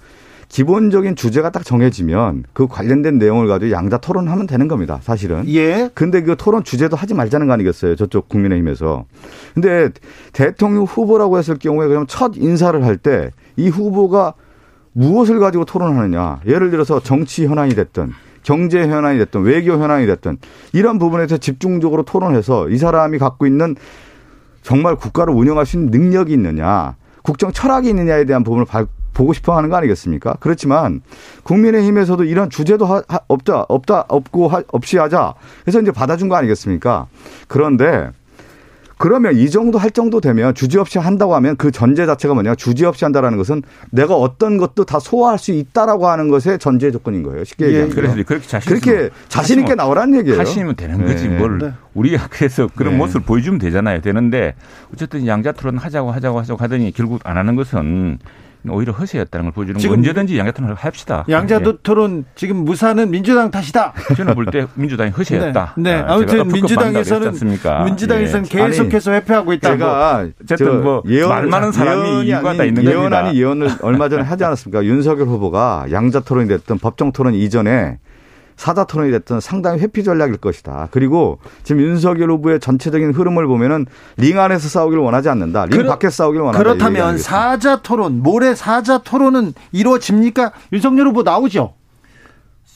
기본적인 주제가 딱 정해지면 그 관련된 내용을 가지고 양자 토론하면 되는 겁니다. 사실은. 예. 근데 그 토론 주제도 하지 말자는 거 아니겠어요? 저쪽 국민의힘에서. 근데 대통령 후보라고 했을 경우에 그럼 첫 인사를 할 때 이 후보가 무엇을 가지고 토론하느냐. 예를 들어서 정치 현안이 됐든 경제 현안이 됐든 외교 현안이 됐든 이런 부분에서 집중적으로 토론해서 이 사람이 갖고 있는 정말 국가를 운영할 수 있는 능력이 있느냐, 국정 철학이 있느냐에 대한 부분을 봐- 보고 싶어 하는 거 아니겠습니까? 그렇지만 국민의힘에서도 이런 주제도 하- 하- 없다, 없다, 없고 하- 없이 하자. 그래서 이제 받아준 거 아니겠습니까? 그런데 그러면 이 정도 할 정도 되면 주제 없이 한다고 하면 그 전제 자체가 뭐냐 주제 없이 한다라는 것은 내가 어떤 것도 다 소화할 수 있다라고 하는 것의 전제 조건인 거예요. 쉽게 예, 얘기하면. 그래서 그렇게 자신 그렇게 자신 있게 나오라는 얘기예요. 하시면 되는 거지 네. 뭘 네. 우리가 그래서 그런 네. 모습을 보여주면 되잖아요. 되는데 어쨌든 양자 토론 하자고 하자고 하자고 하더니 결국 안 하는 것은 오히려 허세였다는 걸 보여주는 거 지금 언제든지 양자 토론을 합시다. 양자 예. 토론 지금 무사는 민주당 탓이다. 저는 볼 때 민주당이 허세였다. 네, 네. 아, 아무튼 민주당에서는? 민주당에서는 예. 계속해서 회피하고 있다. 제가 어쨌든 저뭐말 많은 사람이 이유가 아닌 다 있는 예언 겁니다. 아닌 예언을 얼마 전에 하지 않았습니까? 윤석열 후보가 양자 토론이 됐든 법정 토론 이전에 사자 토론이 됐든 상당히 회피 전략일 것이다. 그리고 지금 윤석열 후보의 전체적인 흐름을 보면은 링 안에서 싸우기를 원하지 않는다. 링 그렇- 밖에서 싸우기를 원한다. 그렇다면 아니겠습니까? 사자 토론, 모레 사자 토론은 이루어집니까? 윤석열 후보 나오죠.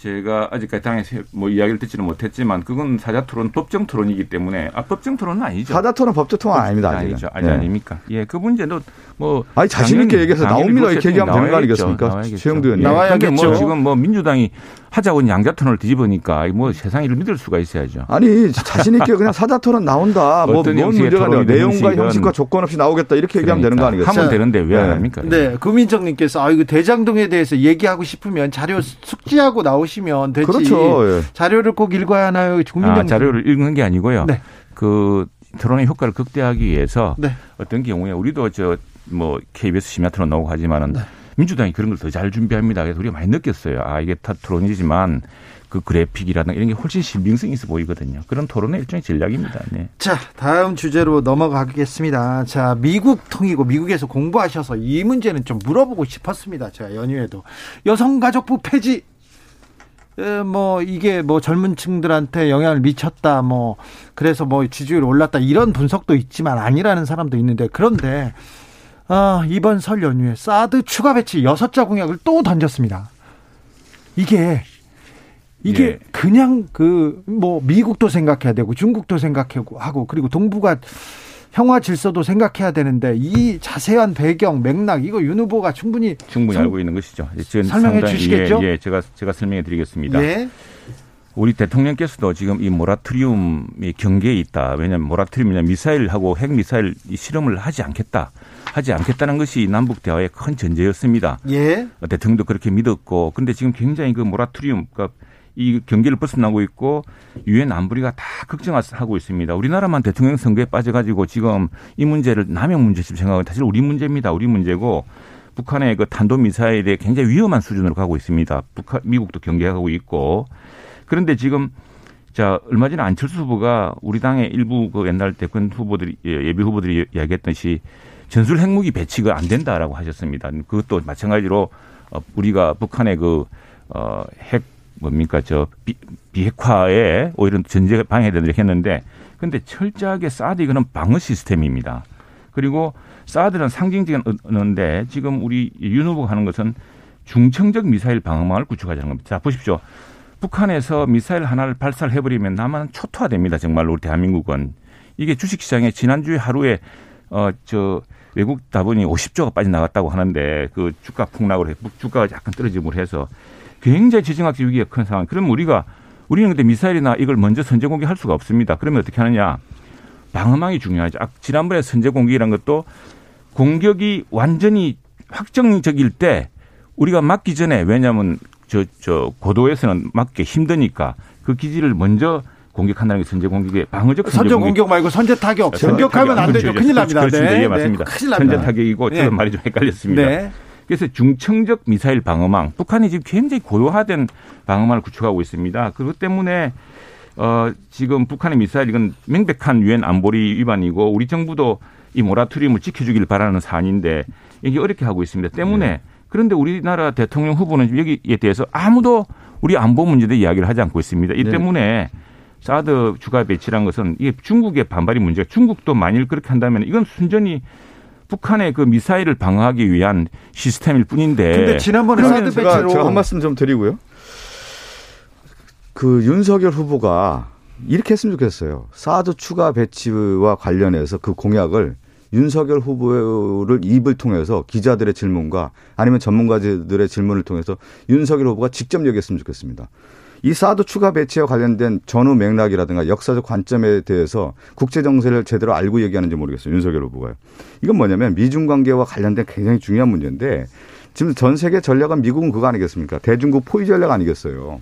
제가 아직까지 당에서 뭐 이야기를 듣지는 못했지만 그건 사자 토론 법정 토론이기 때문에 아 법정 토론은 아니죠. 사자 토론 법정 토론 아닙니다. 아니죠. 아니 네. 아닙니까? 예, 그 문제도 뭐 아니 자신 있게 얘기해서 나옵니다. 그 이렇게 얘기하면 되는 거. 아니겠습니까? 최영두 의원님. 예. 나와야겠죠. 뭐 지금 뭐 민주당이 하자고 양자 토론을 뒤집으니까 뭐 세상을 믿을 수가 있어야죠. 아니 자신 있게 그냥 사자 토론 나온다. 뭐 어떤 뭔 형식의 문제가 돼요. 토론이든 내용과 형식과 조건 없이 나오겠다 이렇게 얘기하면 되는 거 그러니까 아니겠어요? 하면 되는데 왜안 네. 합니까? 네, 구민정님께서 아 이거 대장동에 대해서 얘기하고 싶으면 자료 숙지하고 나오시면 되지. 그렇죠. 예. 자료를 꼭 읽어야 하나요, 구민정? 아, 자료를 읽는 게 아니고요. 네. 그 토론의 효과를 극대화하기 위해서 네. 어떤 경우에 우리도 저 뭐 KBS 심야 토론 나오고 하지만은 네. 민주당이 그런 걸 더 잘 준비합니다. 그래서 우리가 많이 느꼈어요. 아 이게 다 토론이지만 그 그래픽이라든가 이런 게 훨씬 신빙성이 있어 보이거든요. 그런 토론의 일종의 전략입니다. 네. 자, 다음 주제로 넘어가겠습니다. 자, 미국 통이고 미국에서 공부하셔서 이 문제는 좀 물어보고 싶었습니다. 제가 연휴에도 여성가족부 폐지. 에, 뭐 이게 뭐 젊은 층들한테 영향을 미쳤다 뭐 그래서 뭐 지지율 올랐다 이런 분석도 있지만 아니라는 사람도 있는데 그런데 아, 이번 설 연휴에 사드 추가 배치 6자 공약을 또 던졌습니다. 이게 이게 예. 그냥 그 뭐 미국도 생각해야 되고 중국도 생각하고 그리고 동북아 평화 질서도 생각해야 되는데 이 자세한 배경 맥락 이거 윤 후보가 충분히 충분히 성- 알고 있는 것이죠. 설명해 상당히- 주시겠죠? 예, 예, 제가 제가 설명해 드리겠습니다. 예. 우리 대통령께서도 지금 이 모라토리움이 경계에 있다. 왜냐하면 모라토리움이냐 미사일하고 핵 미사일 이 실험을 하지 않겠다. 하지 않겠다는 것이 남북 대화의 큰 전제였습니다. 예. 어, 대통령도 그렇게 믿었고, 근데 지금 굉장히 그 모라토리움, 그러니까 이 경계를 벗어나고 있고 유엔 안보리가 다 걱정하고 있습니다. 우리나라만 대통령 선거에 빠져가지고 지금 이 문제를 남의 문제처럼 생각하면 사실 우리 문제입니다. 우리 문제고 북한의 그 탄도 미사일에 굉장히 위험한 수준으로 가고 있습니다. 북한 미국도 경계하고 있고 그런데 지금 자 얼마 전에 안철수 후보가 우리 당의 일부 그 옛날 대권 후보들이 예, 예비 후보들이 이야기했듯이 전술 핵무기 배치가 안 된다라고 하셨습니다. 그것도 마찬가지로 어, 우리가 북한의 그어핵 뭡니까 저 비, 비핵화에 오히려 전제 방해되도록 했는데 근데 철저하게 사드 이거는 방어 시스템입니다. 그리고 사드는 상징적인 언어인데 지금 우리 윤 후보가 하는 것은 중청적 미사일 방어망을 구축하자는 겁니다. 자 보십시오. 북한에서 미사일 하나를 발사를 해버리면 남한은 초토화됩니다. 정말로 우리 대한민국은 이게 주식시장에 지난주에 하루에 어 저 외국 자본이 50조가 빠져나갔다고 하는데 그 주가 폭락으로 해 주가가 약간 떨어짐으로 해서 굉장히 지정학적 위기가 큰 상황. 그러면 우리가 우리는 근데 미사일이나 이걸 먼저 선제 공격할 수가 없습니다. 그러면 어떻게 하느냐? 방어망이 중요하죠. 아, 지난번에 선제 공격이란 것도 공격이 완전히 확정적일 때 우리가 막기 전에 왜냐하면 저, 저 고도에서는 막기 힘드니까 그 기지를 먼저 공격한다는 게 선제 공격의 방어적 선제 선제 공격. 공격 말고 선제 타격. 공격하면 안. 되죠. 그렇죠. 큰일 납니다. 그렇습니다. 네. 예, 맞습니다. 네. 큰일 납니다. 선제 타격이고 네. 저는 말이 좀 헷갈렸습니다. 네. 그래서 중청적 미사일 방어망, 북한이 지금 굉장히 고도화된 방어망을 구축하고 있습니다. 그것 때문에 어 지금 북한의 미사일 이건 명백한 유엔 안보리 위반이고 우리 정부도 이 모라토리움을 지켜주길 바라는 사안인데 이게 어렵게 하고 있습니다. 때문에 네. 그런데 우리나라 대통령 후보는 여기에 대해서 아무도 우리 안보 문제에 대해 이야기를 하지 않고 있습니다. 이 네. 때문에 사드 추가 배치란 것은 이게 중국의 반발이 문제가 중국도 만일 그렇게 한다면 이건 순전히 북한의 그 미사일을 방어하기 위한 시스템일 뿐인데. 근데 지난번에 사드 배치로 제가 한 말씀 좀 드리고요. 그 윤석열 후보가 이렇게 했으면 좋겠어요. 사드 추가 배치와 관련해서 그 공약을 윤석열 후보를 입을 통해서 기자들의 질문과 아니면 전문가들의 질문을 통해서 윤석열 후보가 직접 얘기했으면 좋겠습니다. 이 사드 추가 배치와 관련된 전후 맥락이라든가 역사적 관점에 대해서 국제 정세를 제대로 알고 얘기하는지 모르겠어요. 윤석열 후보가요. 이건 뭐냐면 미중 관계와 관련된 굉장히 중요한 문제인데 지금 전 세계 전략은 미국은 그거 아니겠습니까? 대중국 포위 전략 아니겠어요.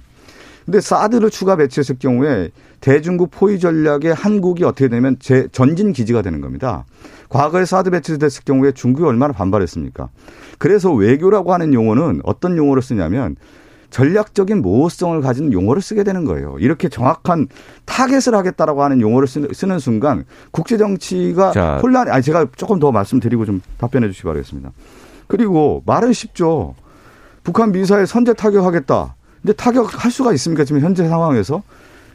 근데 사드를 추가 배치했을 경우에 대중국 포위 전략에 한국이 어떻게 되면 제 전진 기지가 되는 겁니다. 과거에 사드 배치됐을 경우에 중국이 얼마나 반발했습니까? 그래서 외교라고 하는 용어는 어떤 용어를 쓰냐면 전략적인 모호성을 가진 용어를 쓰게 되는 거예요. 이렇게 정확한 타겟을 하겠다라고 하는 용어를 쓰는, 순간 국제 정치가 자. 혼란. 아니 제가 조금 더 말씀드리고 좀 답변해 주시기 바라겠습니다. 그리고 말은 쉽죠. 북한 미사일 선제 타격하겠다. 근데 타격할 수가 있습니까? 지금 현재 상황에서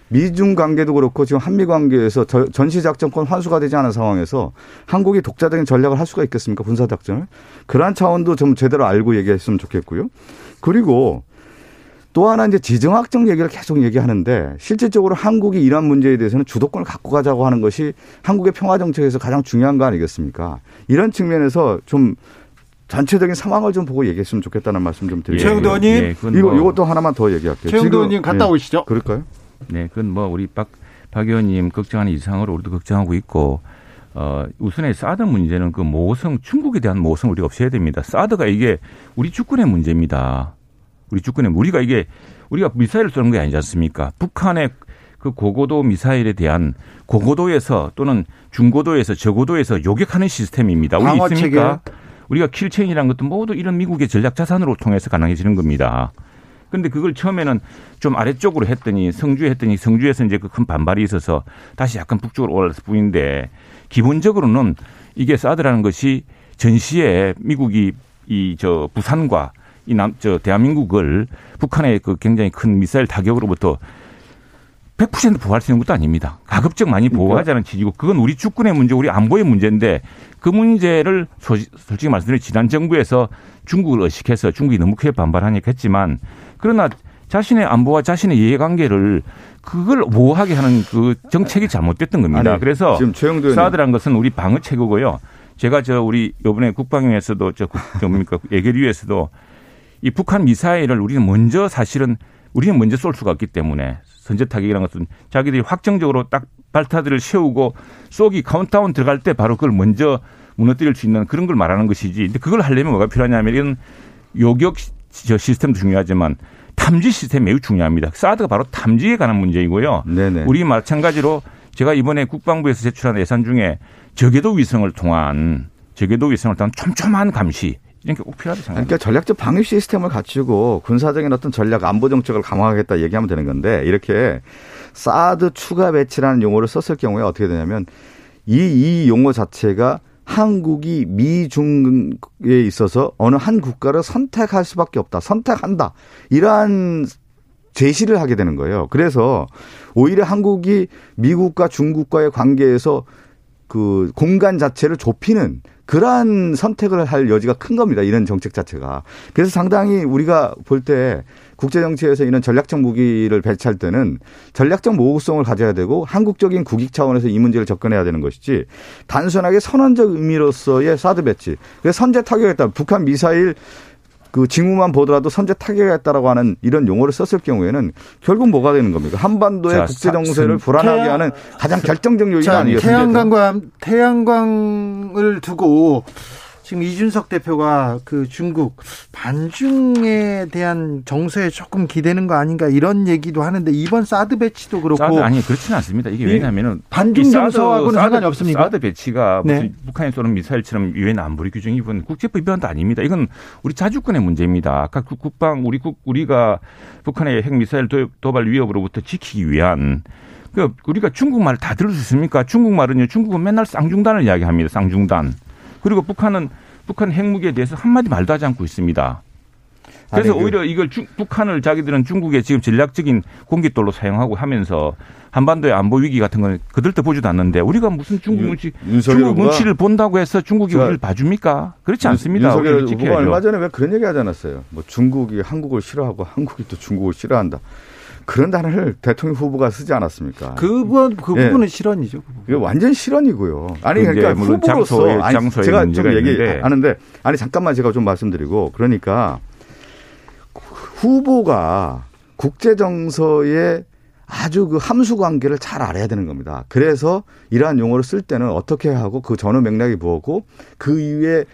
미중 관계도 그렇고 지금 한미 관계에서 저- 전시 작전권 환수가 되지 않은 상황에서 한국이 독자적인 전략을 할 수가 있겠습니까? 군사 작전을. 그러한 차원도 좀 제대로 알고 얘기했으면 좋겠고요. 그리고 또 하나 이제 지정학적 얘기를 계속 얘기하는데 실질적으로 한국이 이러한 문제에 대해서는 주도권을 갖고 가자고 하는 것이 한국의 평화 정책에서 가장 중요한 거 아니겠습니까? 이런 측면에서 좀 전체적인 상황을 좀 보고 얘기했으면 좋겠다는 말씀 좀 드리고요. 최영도 의원님. 예, 그건 이거 뭐- 이것도 하나만 더 얘기할게요. 최영도 의원님 갔다 예. 오시죠. 그럴까요? 네, 그건 뭐 우리 박, 박 의원님 걱정하는 이상으로 우리도 걱정하고 있고, 어, 우선에 사드 문제는 그 모호성, 중국에 대한 모호성 우리가 없애야 됩니다. 사드가 이게 우리 주권의 문제입니다. 우리 주권의, 우리가 이게, 우리가 미사일을 쏘는 게 아니지 않습니까? 북한의 그 고고도 미사일에 대한 고고도에서 또는 중고도에서 저고도에서 요격하는 시스템입니다. 우리 있습니까? 우리가 킬체인이라는 것도 모두 이런 미국의 전략 자산으로 통해서 가능해지는 겁니다. 근데 그걸 처음에는 좀 아래쪽으로 했더니 성주에 했더니 성주에서 이제 그 큰 반발이 있어서 다시 약간 북쪽으로 올라갔을 뿐인데 기본적으로는 이게 사드라는 것이 전시에 미국이 이 저 부산과 이 남 저 대한민국을 북한의 그 굉장히 큰 미사일 타격으로부터 100% 보호할 수 있는 것도 아닙니다. 가급적 많이 그러니까. 보호하자는 취지고 그건 우리 주권의 문제, 우리 안보의 문제인데 그 문제를 솔직히 말씀드리면 지난 정부에서 중국을 의식해서 중국이 너무 크게 반발하니까 했지만 그러나 자신의 안보와 자신의 이해관계를 그걸 보호하게 하는 그 정책이 잘못됐던 겁니다. 아니, 그래서. 사드란 것은 우리 방어 체계고요. 제가 저 우리 이번에 국방위에서도 저 국- 저 뭡니까 예결위에서도 이 북한 미사일을 우리는 먼저 사실은 우리는 먼저 쏠 수가 없기 때문에 선제 타격이라는 것은 자기들이 확정적으로 딱 발사대를 세우고 쏘기 카운트다운 들어갈 때 바로 그걸 먼저 무너뜨릴 수 있는 그런 걸 말하는 것이지. 근데 그걸 하려면 뭐가 필요하냐면 이런 요격 시스템도 중요하지만 탐지 시스템 매우 중요합니다. 사드가 바로 탐지에 관한 문제이고요. 네네. 우리 마찬가지로 제가 이번에 국방부에서 제출한 예산 중에 저궤도 위성을 통한 저궤도 위성을 통한 촘촘한 감시 이런 게 꼭 필요하다고 생각합니다. 그러니까 전략적 방위 시스템을 갖추고 군사적인 어떤 전략 안보 정책을 강화하겠다 얘기하면 되는 건데 이렇게 사드 추가 배치라는 용어를 썼을 경우에 어떻게 되냐면 이, 이 용어 자체가 한국이 미중에 있어서 어느 한 국가를 선택할 수밖에 없다. 선택한다. 이러한 제시를 하게 되는 거예요. 그래서 오히려 한국이 미국과 중국과의 관계에서 그 공간 자체를 좁히는 그러한 선택을 할 여지가 큰 겁니다. 이런 정책 자체가. 그래서 상당히 우리가 볼 때 국제 정치에서 이런 전략적 무기를 배치할 때는 전략적 모호성을 가져야 되고 한국적인 국익 차원에서 이 문제를 접근해야 되는 것이지 단순하게 선언적 의미로서의 사드 배치. 그래서 선제 타격했다. 북한 미사일 그 징후만 보더라도 선제 타격했다라고 하는 이런 용어를 썼을 경우에는 결국 뭐가 되는 겁니까? 한반도의 자, 국제 정세를 사- 불안하게 태양- 하는 가장 결정적 요인이 자, 아니겠습니까? 태양광과 태양광을 두고 지금 이준석 대표가 그 중국 반중에 대한 정서에 조금 기대는 거 아닌가 이런 얘기도 하는데 이번 사드 배치도 그렇고 사드 아니 그렇지는 않습니다. 이게 이 왜냐하면은 반중 정서하고는 상관이 없습니까? 사드 배치가 무슨 네. 북한이 쏘는 미사일처럼 유엔 안보리 규정 위반 국제법 위반도 아닙니다. 이건 우리 자주권의 문제입니다. 아까 국- 국방 우리 국 우리가 북한의 핵 미사일 도- 도발 위협으로부터 지키기 위한 그 우리가 중국말 다 들을 수 있습니까? 중국말은요. 중국은 맨날 쌍중단을 이야기합니다. 쌍중단. 그리고 북한은 북한 핵무기에 대해서 한마디 말도 하지 않고 있습니다. 그래서 아니, 그- 오히려 이걸 중- 북한을 자기들은 중국의 지금 전략적인 공깃돌로 사용하고 하면서 한반도의 안보 위기 같은 거는 그들도 보지도 않는데 우리가 무슨 중국 윤- 눈치 중국 눈치를 본다고 해서 중국이 제가- 우리를 봐줍니까? 그렇지 않습니다. 윤석열 후보가 지켜야죠. 얼마 전에 왜 그런 얘기 하지 않았어요? 뭐 중국이 한국을 싫어하고 한국이 또 중국을 싫어한다. 그런 단어를 대통령 후보가 쓰지 않았습니까? 그 부분 그 예. 부분은 실언이죠. 그 완전 실언이고요. 아니 그 그러니까 물론 후보로서 장소의- 아니, 장소의 제가 좀. 얘기하는데 아니 잠깐만 제가 좀 말씀드리고 그러니까 후보가 국제 정서에 아주 그 함수 관계를 잘 알아야 되는 겁니다. 그래서 이러한 용어를 쓸 때는 어떻게 하고 그 전후 맥락이 뭐고 그 이후에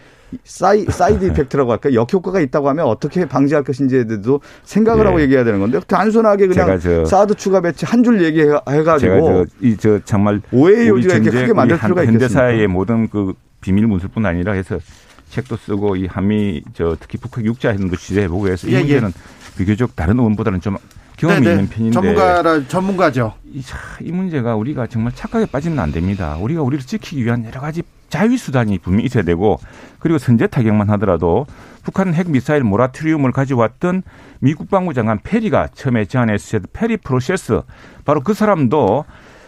사이, side effect라고 할까 역효과가 있다고 하면 어떻게 방지할 것인지에 대해서도 생각을 예. 하고 얘기해야 되는 건데 단순하게 그냥 저- 사드 추가 배치 한줄 제가 얘기해가지고 저이 저 정말 오해의 요지가 이렇게 크게 만들 필요가 현대사의 있겠습니까? 모든 그 비밀 문서뿐 아니라 해서 책도 쓰고 이 한미 저 특히 북핵 육자 행동도 취재해보고 해서 이 예, 예. 문제는 비교적 다른 의원보다는 좀 경험이 네네. 있는 편인데 전문가라 전문가죠. 이, 차- 이 문제가 우리가 정말 착각에 빠지면 안 됩니다. 우리가 우리를 지키기 위한 여러 가지 자위 수단이 분명히 있어야 되고 그리고 선제 타격만 하더라도 북한 핵 미사일 모라토리움을 가져왔던 미 국방부 장관 페리가 처음에 제안했을 때 페리 프로세스 바로 그 사람도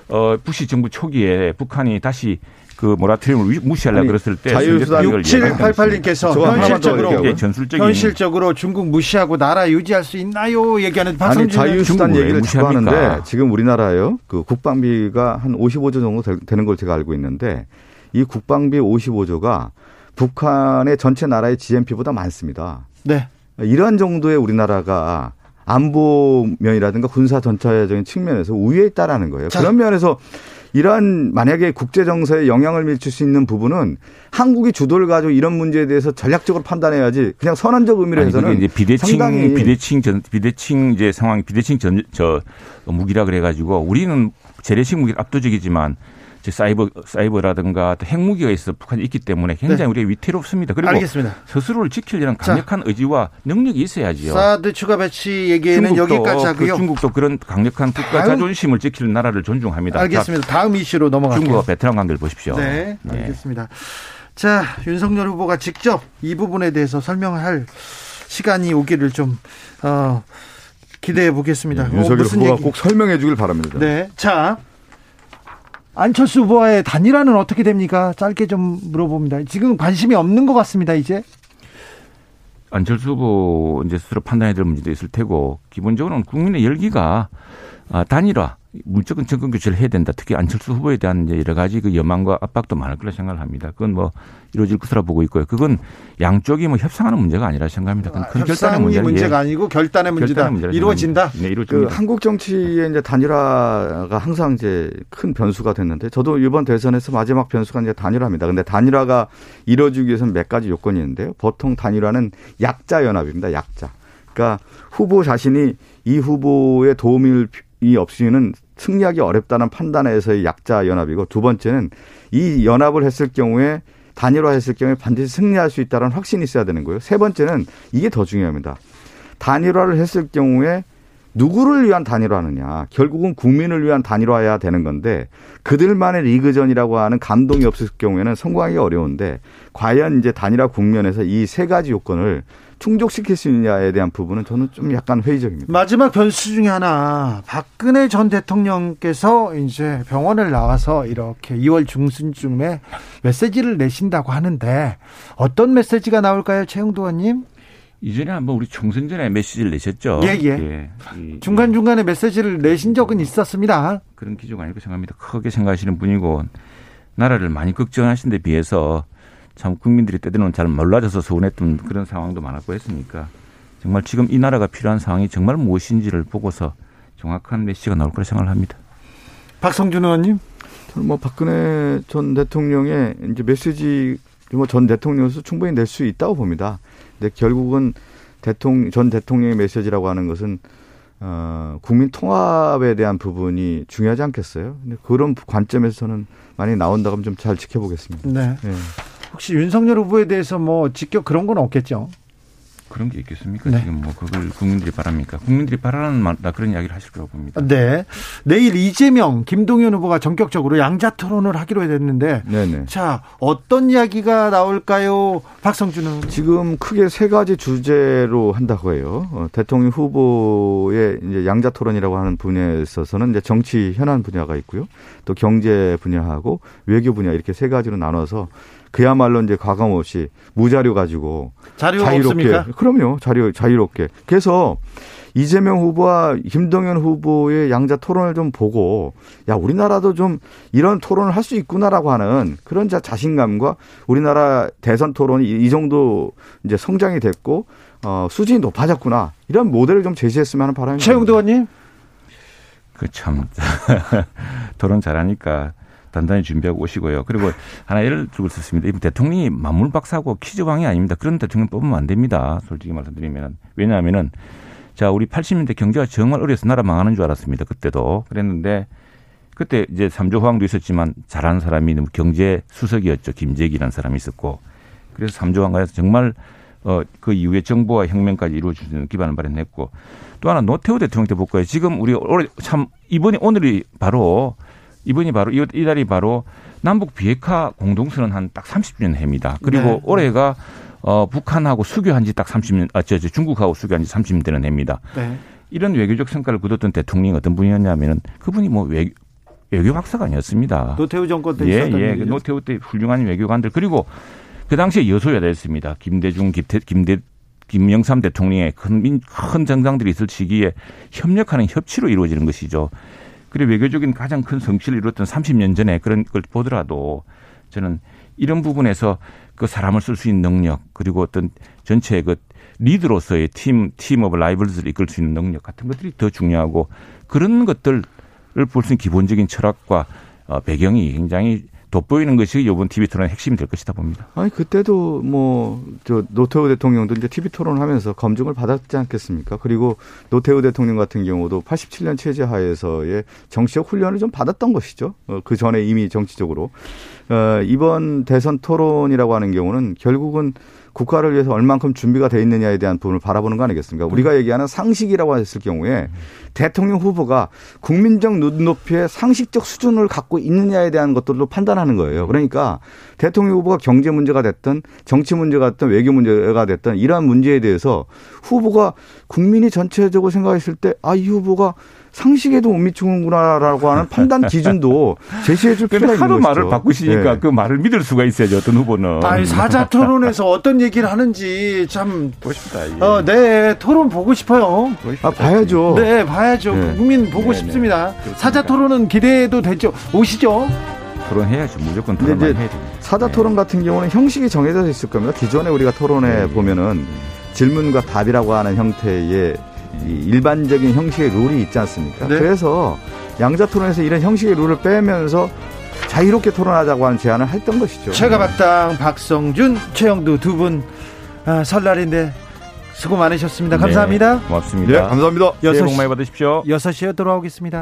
어 부시 정부 초기에 북한이 다시 그 모라토리움을 위- 무시하려 아니, 그랬을 때 예방했습니다. 6788님께서 저거 하나만 더 현실적으로 전술적인 현실적으로 중국 무시하고 나라 유지할 수 있나요? 얘기하는 아니 박성준 자유수단 중국을 얘기를 왜 자꾸? 하는데 지금 우리나라요 그 국방비가 한 55조 정도 되- 되는 걸 제가 알고 있는데 이 국방비 55조가 북한의 전체 나라의 GNP보다 많습니다. 네. 이러한 정도의 우리나라가 안보면이라든가 군사 전차적인 측면에서 우위에 있다라는 거예요. 자. 그런 면에서 이러한 만약에 국제 정서에 영향을 미칠 수 있는 부분은 한국이 주도를 가지고 이런 문제에 대해서 전략적으로 판단해야지 그냥 선언적 의미로 해서는 이제 비대칭 상당히 비대칭 전 비대칭 이제 상황 비대칭 전 저 무기라 그래 가지고 우리는 재래식 무기 압도적이지만 이제 사이버 사이버라든가 또 핵무기가 있어 북한이 있기 때문에 굉장히 네. 우리가 위태롭습니다. 그리고 알겠습니다. 스스로를 지키려는 자. 강력한 의지와 능력이 있어야지요. 사드 추가 배치 얘기는 여기까지 그 하고요. 중국도 그런 강력한 국가 다음- 자존심을 지키는 나라를 존중합니다. 알겠습니다. 다음 이슈로 자, 넘어갈게요. 중국과 베트남 관계를 보십시오. 네, 네. 알겠습니다. 자, 윤석열 후보가 직접 이 부분에 대해서 설명할 시간이 오기를 좀 어, 기대해 보겠습니다. 네, 윤석열 후보가 꼭 설명해 주길 바랍니다. 네. 자, 안철수 후보와의 단일화는 어떻게 됩니까? 짧게 좀 물어봅니다. 지금 관심이 없는 것 같습니다, 이제. 안철수 후보 이제 스스로 판단해야 될 문제도 있을 테고 기본적으로는 국민의 열기가 아, 단일화 물적인 정권 교체를 해야 된다. 특히 안철수 후보에 대한 이제 여러 가지 그 여망과 압박도 많을 거라 생각을 합니다. 그건 뭐 이루어질 것으로 보고 있고요. 그건 양쪽이 뭐 협상하는 문제가 아니라 생각합니다. 그건 큰 결단의 문제 문제가 아니고 결단의 문제다. 이루어진다. 네, 이루어집니다. 그 한국 정치의 이제 단일화가 항상 이제 큰 변수가 됐는데 저도 이번 대선에서 마지막 변수가 이제 단일화입니다. 근데 단일화가 이루어지기 위해서는 몇 가지 요건이 있는데요. 보통 단일화는 약자 연합입니다. 약자. 그러니까 후보 자신이 이 후보의 도움을 이 없이는 승리하기 어렵다는 판단에서의 약자 연합이고 두 번째는 이 연합을 했을 경우에 단일화했을 경우에 반드시 승리할 수 있다는 확신이 있어야 되는 거예요. 세 번째는 이게 더 중요합니다. 단일화를 했을 경우에 누구를 위한 단일화느냐. 결국은 국민을 위한 단일화해야 되는 건데 그들만의 리그전이라고 하는 감동이 없을 경우에는 성공하기 어려운데 과연 이제 단일화 국면에서 이 세 가지 요건을 충족시킬 수 있느냐에 대한 부분은 저는 좀 약간 회의적입니다. 마지막 변수 중에 하나 박근혜 전 대통령께서 이제 병원을 나와서 이렇게 2월 중순쯤에 메시지를 내신다고 하는데 어떤 메시지가 나올까요, 최영도 의원님? 이전에 한번 우리 총선 전에 메시지를 내셨죠. 예, 예. 예. 중간 중간에 메시지를 내신 적은 있었습니다. 그런 기조가 아니고 생각합니다. 크게 생각하시는 분이고 나라를 많이 걱정하신 데 비해서 참 국민들이 때로는 잘 몰라져서 서운했던 그런 상황도 많았고 했으니까 정말 지금 이 나라가 필요한 상황이 정말 무엇인지를 보고서 정확한 메시지가 나올 거라 생각을 합니다. 박성준 의원님? 저는 뭐 박근혜 전 대통령의 이제 메시지 뭐 전 대통령으로서 충분히 낼 수 있다고 봅니다. 근데 결국은 대통령 전 대통령의 메시지라고 하는 것은 어, 국민 통합에 대한 부분이 중요하지 않겠어요? 근데 그런 관점에서는 많이 나온다고 하면 좀 잘 지켜보겠습니다. 네. 네. 혹시 윤석열 후보에 대해서 뭐 직격 그런 건 없겠죠? 그런 게 있겠습니까? 네. 지금 뭐 그걸 국민들이 바랍니까? 국민들이 바라는 말다 그런 이야기를 하실 거라고 봅니다. 네. 내일 이재명, 김동연 후보가 전격적으로 양자 토론을 하기로 했는데 네네. 자, 어떤 이야기가 나올까요? 박성준은 지금 크게 세 가지 주제로 한다고 해요. 어, 대통령 후보의 이제 양자 토론이라고 하는 분야에 있어서는 이제 정치 현안 분야가 있고요. 또 경제 분야하고 외교 분야 이렇게 세 가지로 나눠서 그야말로 이제 과감 없이 무자료 가지고 자유롭게 없습니까? 그럼요 자료 자유롭게 그래서 이재명 후보와 김동연 후보의 양자 토론을 좀 보고 야 우리나라도 좀 이런 토론을 할 수 있구나라고 하는 그런 자신감과 우리나라 대선 토론이 이 정도 이제 성장이 됐고 어 수준이 높아졌구나 이런 모델을 좀 제시했으면 하는 바람입니다. 최영도 의원님. 그참 토론 잘하니까 단단히 준비하고 오시고요. 그리고 하나 예를 들고 있습니다. 이번 대통령이 만물 박사고 퀴즈왕이 아닙니다. 그런 대통령 뽑으면 안 됩니다. 솔직히 말씀드리면. 왜냐하면은 자, 우리 80년대 경제가 정말 어려서 나라 망하는 줄 알았습니다. 그때도. 그랬는데 그때 이제 삼조 호황도 있었지만 잘하는 사람이 경제 수석이었죠. 김재기라는 사람이 있었고. 그래서 삼조 호황가에서 정말 어, 그 이후에 정보와 혁명까지 이루어지는 기반을 마련했고 또 하나 노태우 대통령 때 볼까요? 지금 우리 올해 참 이번이 오늘이 바로 이번이 바로 이달이 바로 남북 비핵화 공동선언 한 딱 30주년 해입니다. 그리고 네. 올해가 어 북한하고 수교한 지 딱 30년 아 저 저 중국하고 수교한 지 30년 되는 해입니다. 네. 이런 외교적 성과를 거뒀던 대통령이 어떤 분이었냐면은 그분이 뭐 외, 외교 박사가 아니었습니다. 노태우 정권 때 예, 예. 그 노태우 때 훌륭한 외교관들 그리고 그 당시에 여소야대였습니다. 김대중, 김대, 김대 김영삼 대통령의 큰, 큰 정당들이 있을 시기에 협력하는 협치로 이루어지는 것이죠. 그리고 외교적인 가장 큰 성취를 이뤘던 30년 전에 그런 걸 보더라도 저는 이런 부분에서 그 사람을 쓸 수 있는 능력 그리고 어떤 전체의 그 리더로서의 team, team of rivals를 이끌 수 있는 능력 같은 것들이 더 중요하고 그런 것들을 볼 수 있는 기본적인 철학과 어, 배경이 굉장히 돋보이는 것이 이번 TV 토론의 핵심이 될 것이다 봅니다. 아니 그때도 뭐 저 노태우 대통령도 이제 TV 토론하면서 검증을 받았지 않겠습니까? 그리고 노태우 대통령 같은 경우도 87년 체제 하에서의 정치적 훈련을 좀 받았던 것이죠. 어, 그 전에 이미 정치적으로 어, 이번 대선 토론이라고 하는 경우는 결국은 국가를 위해서 얼만큼 준비가 돼 있느냐에 대한 부분을 바라보는 거 아니겠습니까? 우리가 얘기하는 상식이라고 했을 경우에 대통령 후보가 국민적 눈높이의 상식적 수준을 갖고 있느냐에 대한 것들도 판단하는 거예요. 그러니까 대통령 후보가 경제 문제가 됐든 정치 문제가 됐든 외교 문제가 됐든 이러한 문제에 대해서 후보가 국민이 전체적으로 생각했을 때 아, 이 후보가 상식에도 못 미치는구나라고 하는 판단 기준도 제시해 줄 필요가 있는 하루 것이죠. 말을 바꾸시니까 네. 그 말을 믿을 수가 있어야죠. 어떤 후보는. 아니, 사자 토론에서 어떤 얘기를 하는지 참, 보고 싶다. 예. 어, 네, 토론 보고 싶어요. 보고 싶다. 아, 봐야죠. 네, 봐야죠. 네. 국민 보고 네, 네. 싶습니다. 사자 토론은 기대해도 되죠. 오시죠. 토론해야죠. 무조건 근데 토론만 이제 해야죠. 사자 네. 토론 같은 경우는 형식이 정해져 있을 겁니다. 기존에 우리가 토론에 보면은 질문과 답이라고 하는 형태의 이 일반적인 형식의 룰이 있지 않습니까? 네. 그래서 양자 토론에서 이런 형식의 룰을 빼면서 자유롭게 토론하자고 하는 제안을 했던 것이죠. 최가박당 박성준, 최영두 두분 아, 설날인데 수고 많으셨습니다. 감사합니다. 네, 고맙습니다. 네, 감사합니다. 여섯 복 시- 많이 받으십시오. 6시에 돌아오겠습니다.